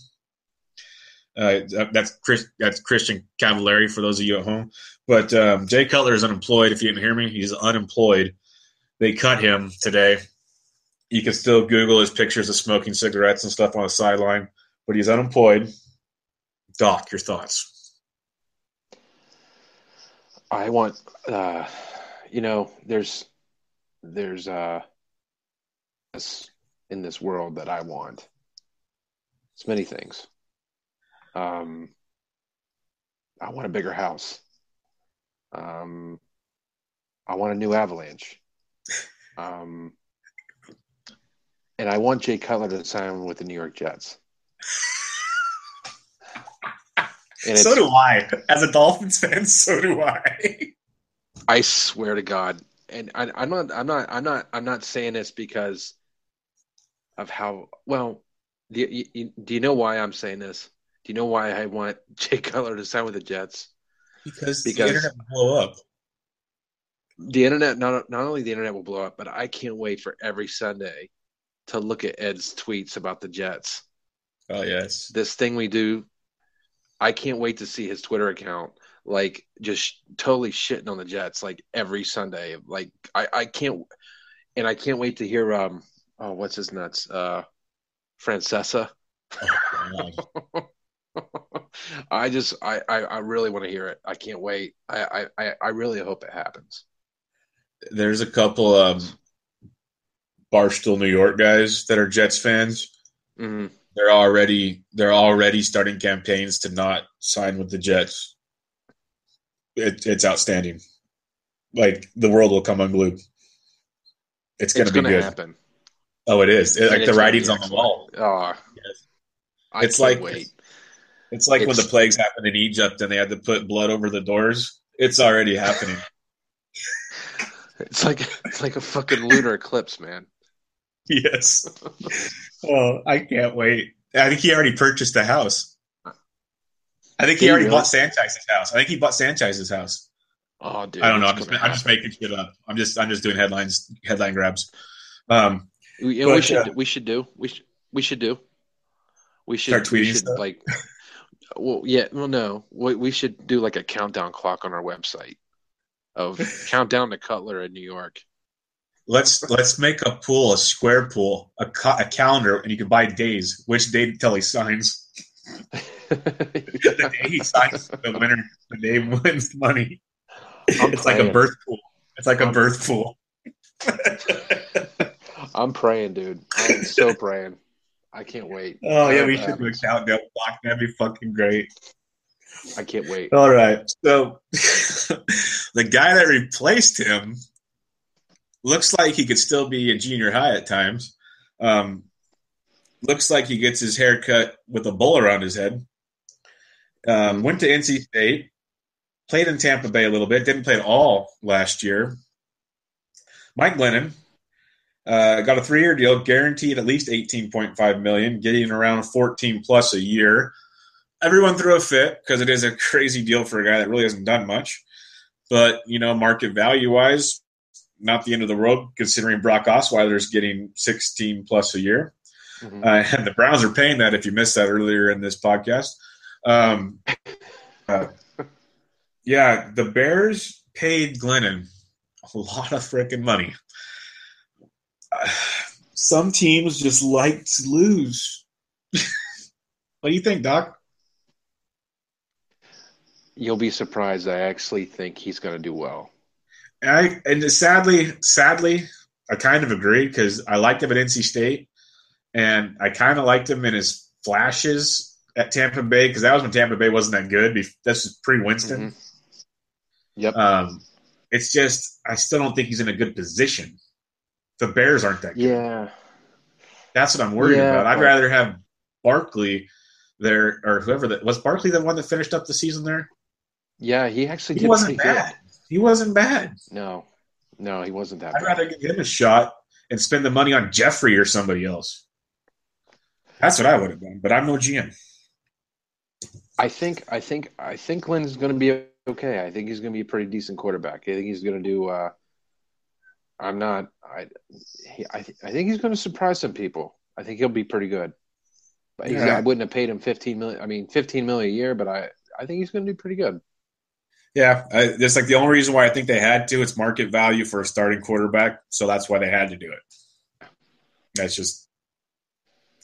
Uh, that's Chris, that's Kristin Cavallari for those of you at home. But um, Jay Cutler is unemployed. If you didn't hear me, he's unemployed. They cut him today. You can still Google his pictures of smoking cigarettes and stuff on the sideline, but he's unemployed. Doc, your thoughts? I want, uh, you know, there's, there's, uh, in this world that I want. It's many things. Um, I want a bigger house. Um, I want a new Avalanche. Um, and I want Jay Cutler to sign with the New York Jets. so do I. As a Dolphins fan, so do I. I swear to God, and I, I'm not, I'm not, I'm not, I'm not saying this because of how well. Do you, do you know why I'm saying this? Do you know why I want Jay Cutler to sign with the Jets? Because, because the internet will blow up. The internet, not not only the internet will blow up, but I can't wait for every Sunday to look at Ed's tweets about the Jets. Oh yes, this thing we do. I can't wait to see his Twitter account like just totally shitting on the Jets like every Sunday. Like I, I can't, and I can't wait to hear um oh what's his nuts uh Francesa. Oh, I just I, I, I really want to hear it. I can't wait. I, I I really hope it happens. There's a couple um Barstool New York guys that are Jets fans. Mm-hmm. They're already they're already starting campaigns to not sign with the Jets. It, it's outstanding. Like the world will come unglued. It's going to be good. Happen. Oh, it is. It, like the writing's on the wall. Oh, yes. it's like wait. It's like it's, when the plagues happened in Egypt and they had to put blood over the doors. It's already happening. it's like it's like a fucking lunar eclipse, man. Yes. oh, I can't wait. I think he already purchased the house. I think he, he already really? bought Sanchez's house. I think he bought Sanchez's house. Oh, dude! I don't know. I'm just, I'm just, making shit up. I'm just I'm just doing headlines, headline grabs. Um, we, but, we should uh, we should do we should we should do we should start tweeting we should, stuff? like well yeah well no we, we should do like a countdown clock on our website of countdown to Cutler in New York. Let's let's make a pool, a square pool, a, a calendar, and you can buy days. Which day till he signs? the day he signs, the winner, the day wins money. I'm it's praying. like a birth pool. It's like a birth pool. I'm praying, dude. I'm so praying. I can't wait. Oh yeah, we uh, should do a countdown clock. That'd be fucking great. I can't wait. All right. So the guy that replaced him looks like he could still be a junior high at times. Um, looks like he gets his hair cut with a bowl around his head. Um, went to NC State, played in Tampa Bay a little bit, didn't play at all last year. Mike Glennon uh, got a three-year deal, guaranteed at least eighteen point five million, getting around fourteen plus a year. Everyone threw a fit because it is a crazy deal for a guy that really hasn't done much. But you know, market value wise, not the end of the world considering Brock Osweiler's getting 16 plus a year. Mm-hmm. Uh, and the Browns are paying that if you missed that earlier in this podcast. Um, uh, yeah, the Bears paid Glennon a lot of freaking money. Uh, some teams just like to lose. what do you think, Doc? You'll be surprised. I actually think he's going to do well. I and sadly, sadly, I kind of agree because I liked him at NC State, and I kind of liked him in his flashes at Tampa Bay because that was when Tampa Bay wasn't that good. This is pre Winston. Mm-hmm. Yep. Um, it's just I still don't think he's in a good position. The Bears aren't that good. Yeah. That's what I'm worried Yeah, about. I'd rather have Barkley there or whoever that was Barkley the one that finished up the season there. Yeah, he actually He did wasn't pretty bad. He wasn't bad. No, no, he wasn't that I'd bad. rather give him a shot and spend the money on Jeffery or somebody else. That's what I would have done, but I'm no GM. I think I think I think Lynn is going to be okay. I think he's going to be a pretty decent quarterback. I think he's going to do. Uh, I'm not. I he, I, th- I think he's going to surprise some people. I think he'll be pretty good. But he's, Yeah. I wouldn't have paid him 15 million. I mean, 15 million a year, but I I think he's going to do pretty good. Yeah, I, that's like the only reason why I think they had to. It's market value for a starting quarterback, so that's why they had to do it. That's just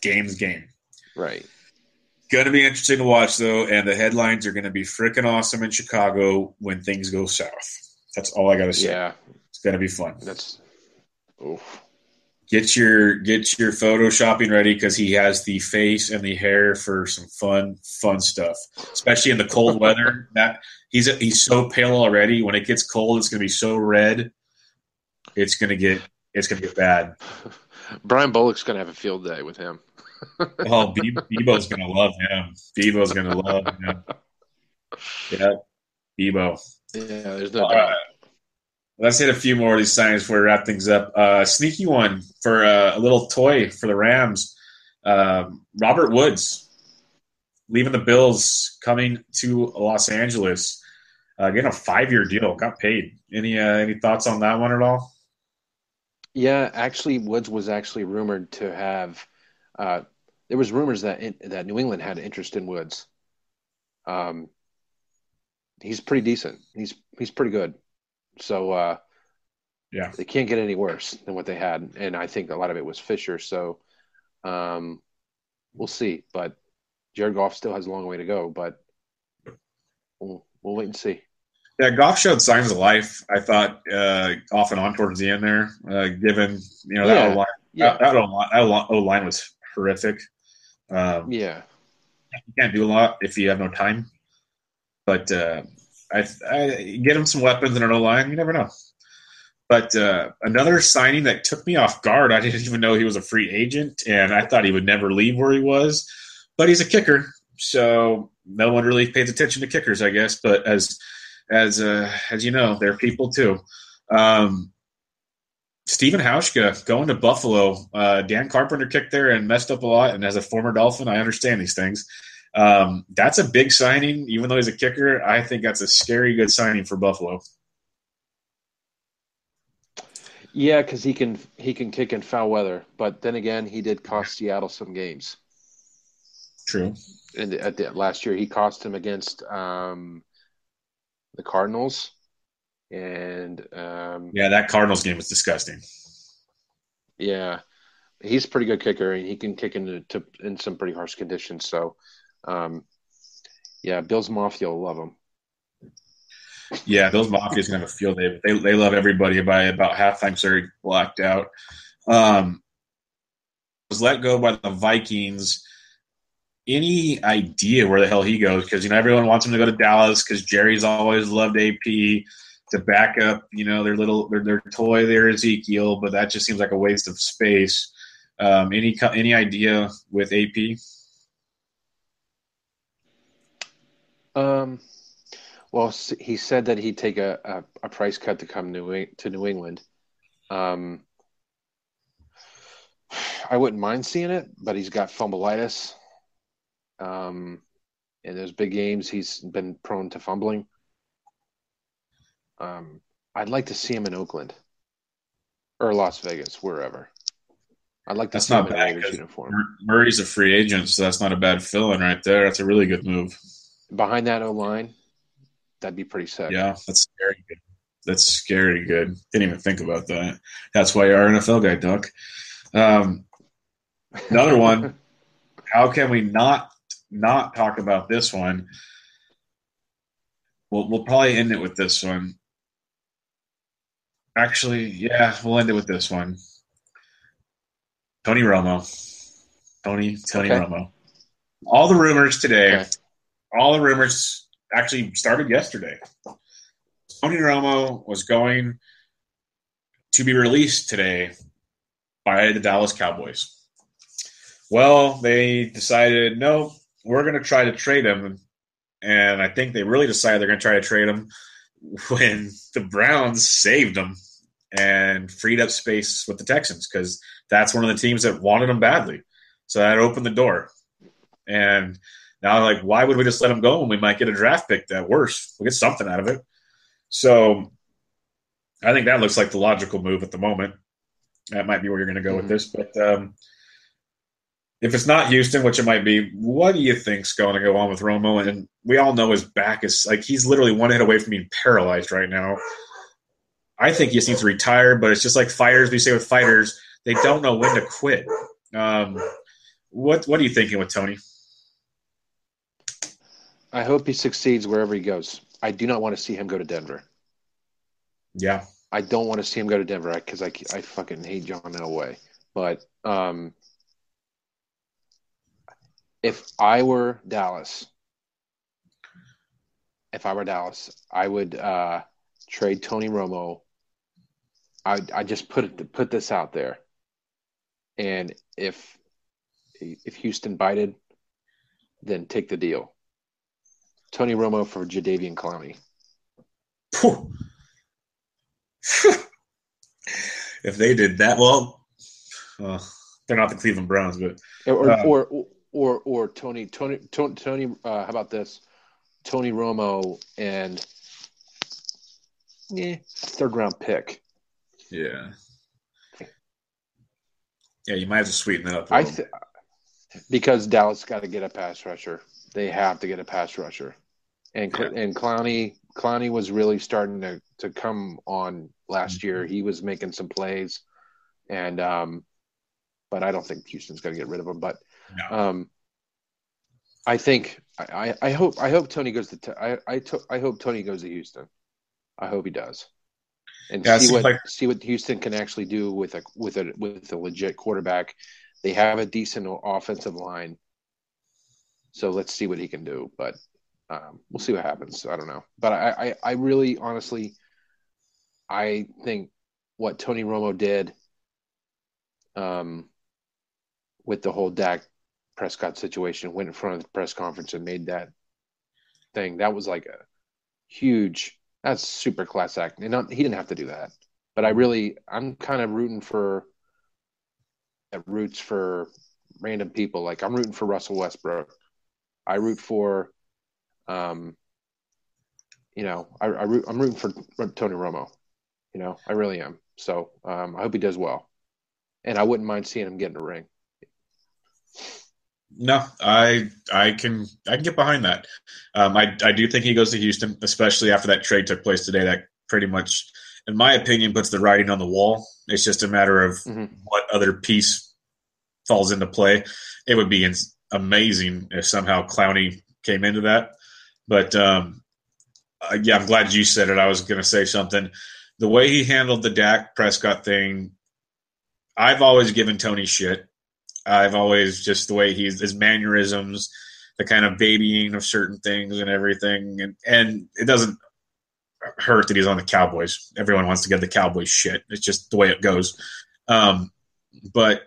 game's game. Right. Going to be interesting to watch though, and the headlines are going to be freaking awesome in Chicago when things go south. That's all I got to say. Yeah. It's going to be fun. That's. Oof. Get your get your photoshopping ready because he has the face and the hair for some fun fun stuff, especially in the cold weather. That he's he's so pale already. When it gets cold, it's going to be so red. It's going to get it's going to get bad. Brian Bullock's going to have a field day with him. Oh, Be- Bebo's going to love him. Bebo's going to love him. Yeah, Bebo. Yeah, there's no All doubt. right. Let's hit a few more of these signings before we wrap things up. Uh, sneaky one for uh, a little toy for the Rams. Um, Robert Woods leaving the Bills, coming to Los Angeles. Uh, getting a five-year deal, got paid. Any uh, any thoughts on that one at all? Yeah, actually, Woods was actually rumored to have. Uh, there was rumors that in, that New England had interest in Woods. Um, he's pretty decent. He's he's pretty good. So uh, Yeah. they can't get any worse than what they had, and I think a lot of it was Fisher. So um, we'll see. But Jared Goff still has a long way to go, but we'll we'll wait and see. Yeah, Goff showed signs of life. I thought uh, off and on towards the end there, uh, given you know that Yeah. O line. Yeah, That O line was horrific. Um, yeah, you can't do a lot if you have no time. But uh, I, I get him some weapons and an O line. You never know. But uh, another signing that took me off guard. I didn't even know he was a free agent, and I thought he would never leave where he was. But he's a kicker, so no one really pays attention to kickers, I guess. But as as uh, as you know, they're people too. Um, Stephen Hauschka going to Buffalo. Uh, Dan Carpenter kicked there and messed up a lot. And as a former Dolphin, I understand these things. Um, that's a big signing, even though he's a kicker. I think that's a scary good signing for Buffalo. yeah. Because he can he can kick in foul weather, but then again, he did cost Seattle some games. True. And at the last year he cost him against um, the Cardinals and um, Yeah, that Cardinals game was disgusting. yeah he's a pretty good kicker and he can kick into to, in some pretty harsh conditions so um, yeah Bills Mafia will love him Yeah, those Mafia's going to feel they, they they love everybody by about halftime. So they're blacked out. Um, was let go by the Vikings. Any idea where the hell he goes? Because you know everyone wants him to go to Dallas because Jerry's always loved AP to back up. You know their little their, their toy there Ezekiel, but that just seems like a waste of space. Um, any any idea with AP? Um, well he said that he'd take a, a, a price cut to come New, to New England um, I wouldn't mind seeing it but he's got fumbleitis um, in those big games, he's been prone to fumbling. Um, I'd like to see him in Oakland or Las Vegas, wherever. I'd like to That's see not him in bad, uniform. Murray's a free agent, so that's not a bad fill-in right there. That's a really good move. Behind that O line, that'd be pretty sick. Yeah, that's scary good. That's scary good. Didn't even think about that. That's why you're an NFL guy, Duck. Um, another one. How can we not not talk about this one? We'll we'll probably end it with this one. Actually, yeah, we'll end it with this one. Tony Romo. Tony Tony Okay. Romo. All the rumors today Okay. All the rumors actually started yesterday. Tony Romo was going to be released today by the Dallas Cowboys. Well, they decided no, we're going to try to trade him, and I think they really decided they're going to try to trade him when the Browns saved him and freed up space with the Texans because that's one of the teams that wanted him badly. So that opened the door. And now, like, why would we just let him go when we might get a draft pick that worse? We'll get something out of it. So I think that looks like the logical move at the moment. That might be where you're going to go mm-hmm. with this. But um, if it's not Houston, which it might be, what do you think's going to go on with Romo? And we all know his back is like he's literally one hit away from being paralyzed right now. I think he just needs to retire, but it's just like fighters. We say with fighters, they don't know when to quit. Um, what What are you thinking with Tony? I hope he succeeds wherever he goes. I do not want to see him go to Denver. Yeah, I don't want to see him go to Denver because I, I fucking hate John Elway. But um, if I were Dallas, if I were Dallas, I would uh, trade Tony Romo. I I just put it put this out there, and if if Houston bited, then take the deal. Tony Romo for Jadeveon Clowney. if they did that, well, uh, they're not the Cleveland Browns, but or uh, or, or or Tony Tony Tony, Tony uh, how about this? Tony Romo and yeah, third round pick. Yeah. Yeah, you might have to sweeten that up. I th- because Dallas got to get a pass rusher. They have to get a pass rusher, and yeah. and Clowney Clowney was really starting to to come on last mm-hmm. year. He was making some plays, and um, but I don't think Houston's going to get rid of him. But no. um, I think I, I hope I hope Tony goes to I I, to, I hope Tony goes to Houston. I hope he does, and yeah, see what like... see what Houston can actually do with a with a with a legit quarterback. They have a decent offensive line, so let's see what he can do. But um, we'll see what happens. I don't know, but I, I, I really honestly, I think what Tony Romo did, um, with the whole Dak Prescott situation, went in front of the press conference and made that thing. That was like a huge. That's super class act. And not, he didn't have to do that, but I really, I'm kind of rooting for. At roots for random people. Like I'm rooting for Russell Westbrook. I root for um, you know, I, I root, I'm rooting for Tony Romo. You know, I really am. So um, I hope he does well, and I wouldn't mind seeing him get in a ring. No, I I can I can get behind that. Um, I I do think he goes to Houston, especially after that trade took place today. That pretty much, in my opinion, puts the writing on the wall. It's just a matter of mm-hmm. what other piece falls into play. It would be amazing if somehow Clowney came into that. But um, uh, yeah, I'm glad you said it. I was going to say something. The way he handled the Dak Prescott thing, I've always given Tony shit. I've always just the way he's his mannerisms, the kind of babying of certain things and everything, and and it doesn't hurt that he's on the Cowboys. Everyone wants to get the Cowboys shit. It's just the way it goes. Um, but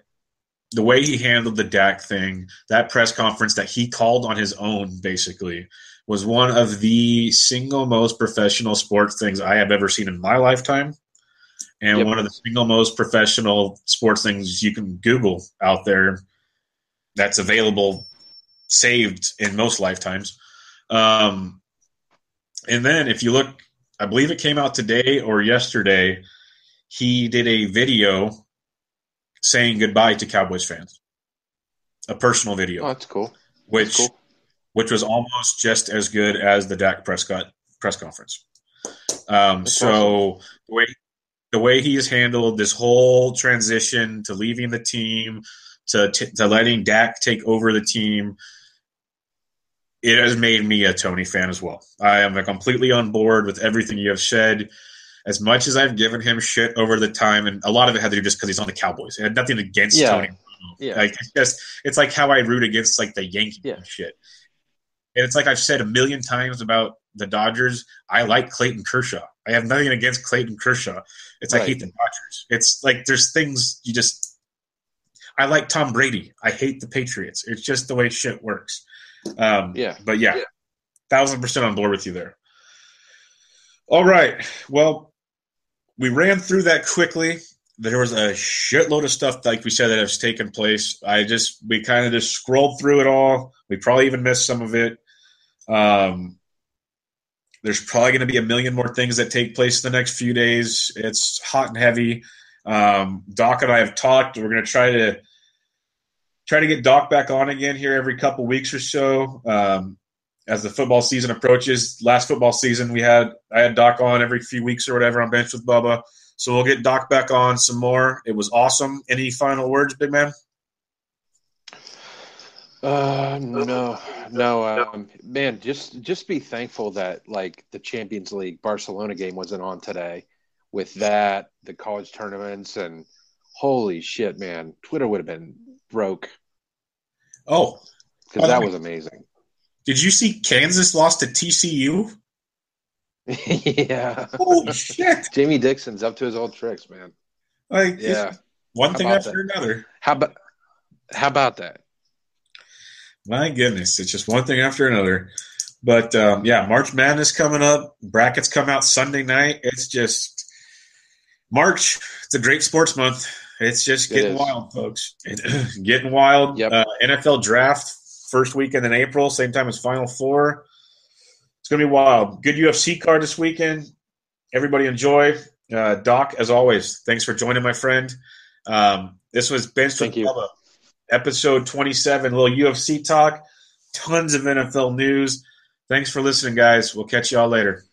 the way he handled the Dak thing, that press conference that he called on his own, basically, was one of the single most professional sports things I have ever seen in my lifetime. And yep. one of the single most professional sports things you can Google out there that's available, saved in most lifetimes. Um, and then if you look, I believe it came out today or yesterday, he did a video saying goodbye to Cowboys fans. A personal video. Oh, that's cool. Which that's cool which was almost just as good as the Dak Prescott press conference. Um, so the way the way he's handled this whole transition to leaving the team to t- to letting Dak take over the team, it has made me a Tony fan as well. I am completely on board with everything you have said. As much as I've given him shit over the time, and a lot of it had to do just because he's on the Cowboys. It had nothing against yeah. Tony. Yeah. Like it's just it's like how I root against like the Yankees yeah. shit. And it's like I've said a million times about the Dodgers. I like Clayton Kershaw. I have nothing against Clayton Kershaw. It's right. I hate the Dodgers. It's like there's things you just I like Tom Brady. I hate the Patriots. It's just the way shit works. Um, Yeah. But yeah, Yeah. thousand percent on board with you there. All right. Well, we ran through that quickly. There was a shitload of stuff, like we said, that has taken place. I just we kind of just scrolled through it all. We probably even missed some of it. Um, there's probably going to be a million more things that take place in the next few days. It's hot and heavy. Um, Doc and I have talked. We're going to try to try to get Doc back on again here every couple weeks or so um, as the football season approaches. Last football season, we had I had Doc on every few weeks or whatever on bench with Bubba. So we'll get Doc back on some more. It was awesome. Any final words, big man? Uh, no, no, um, man. Just just be thankful that like the Champions League Barcelona game wasn't on today. With that, the college tournaments and holy shit, man, Twitter would have been broke Oh, because that was amazing. did you see Kansas lost to TCU? yeah, Holy shit! Jamie Dixon's up to his old tricks, man. Like Yeah, one thing after another. how about how about that? My goodness, it's just one thing after another. But um, yeah, March Madness coming up. Brackets come out Sunday night. It's just March. It's a great sports month. It's just getting is. wild, folks. getting wild. Yep. Uh, NFL draft first weekend in April, same time as Final Four. It's gonna be wild. Good UFC card this weekend. Everybody enjoy. Uh, Doc, as always, thanks for joining, my friend. Um, this was with Thank you. Bubba, episode 27, a little UFC talk, tons of NFL news. Thanks for listening, guys. We'll catch you all later.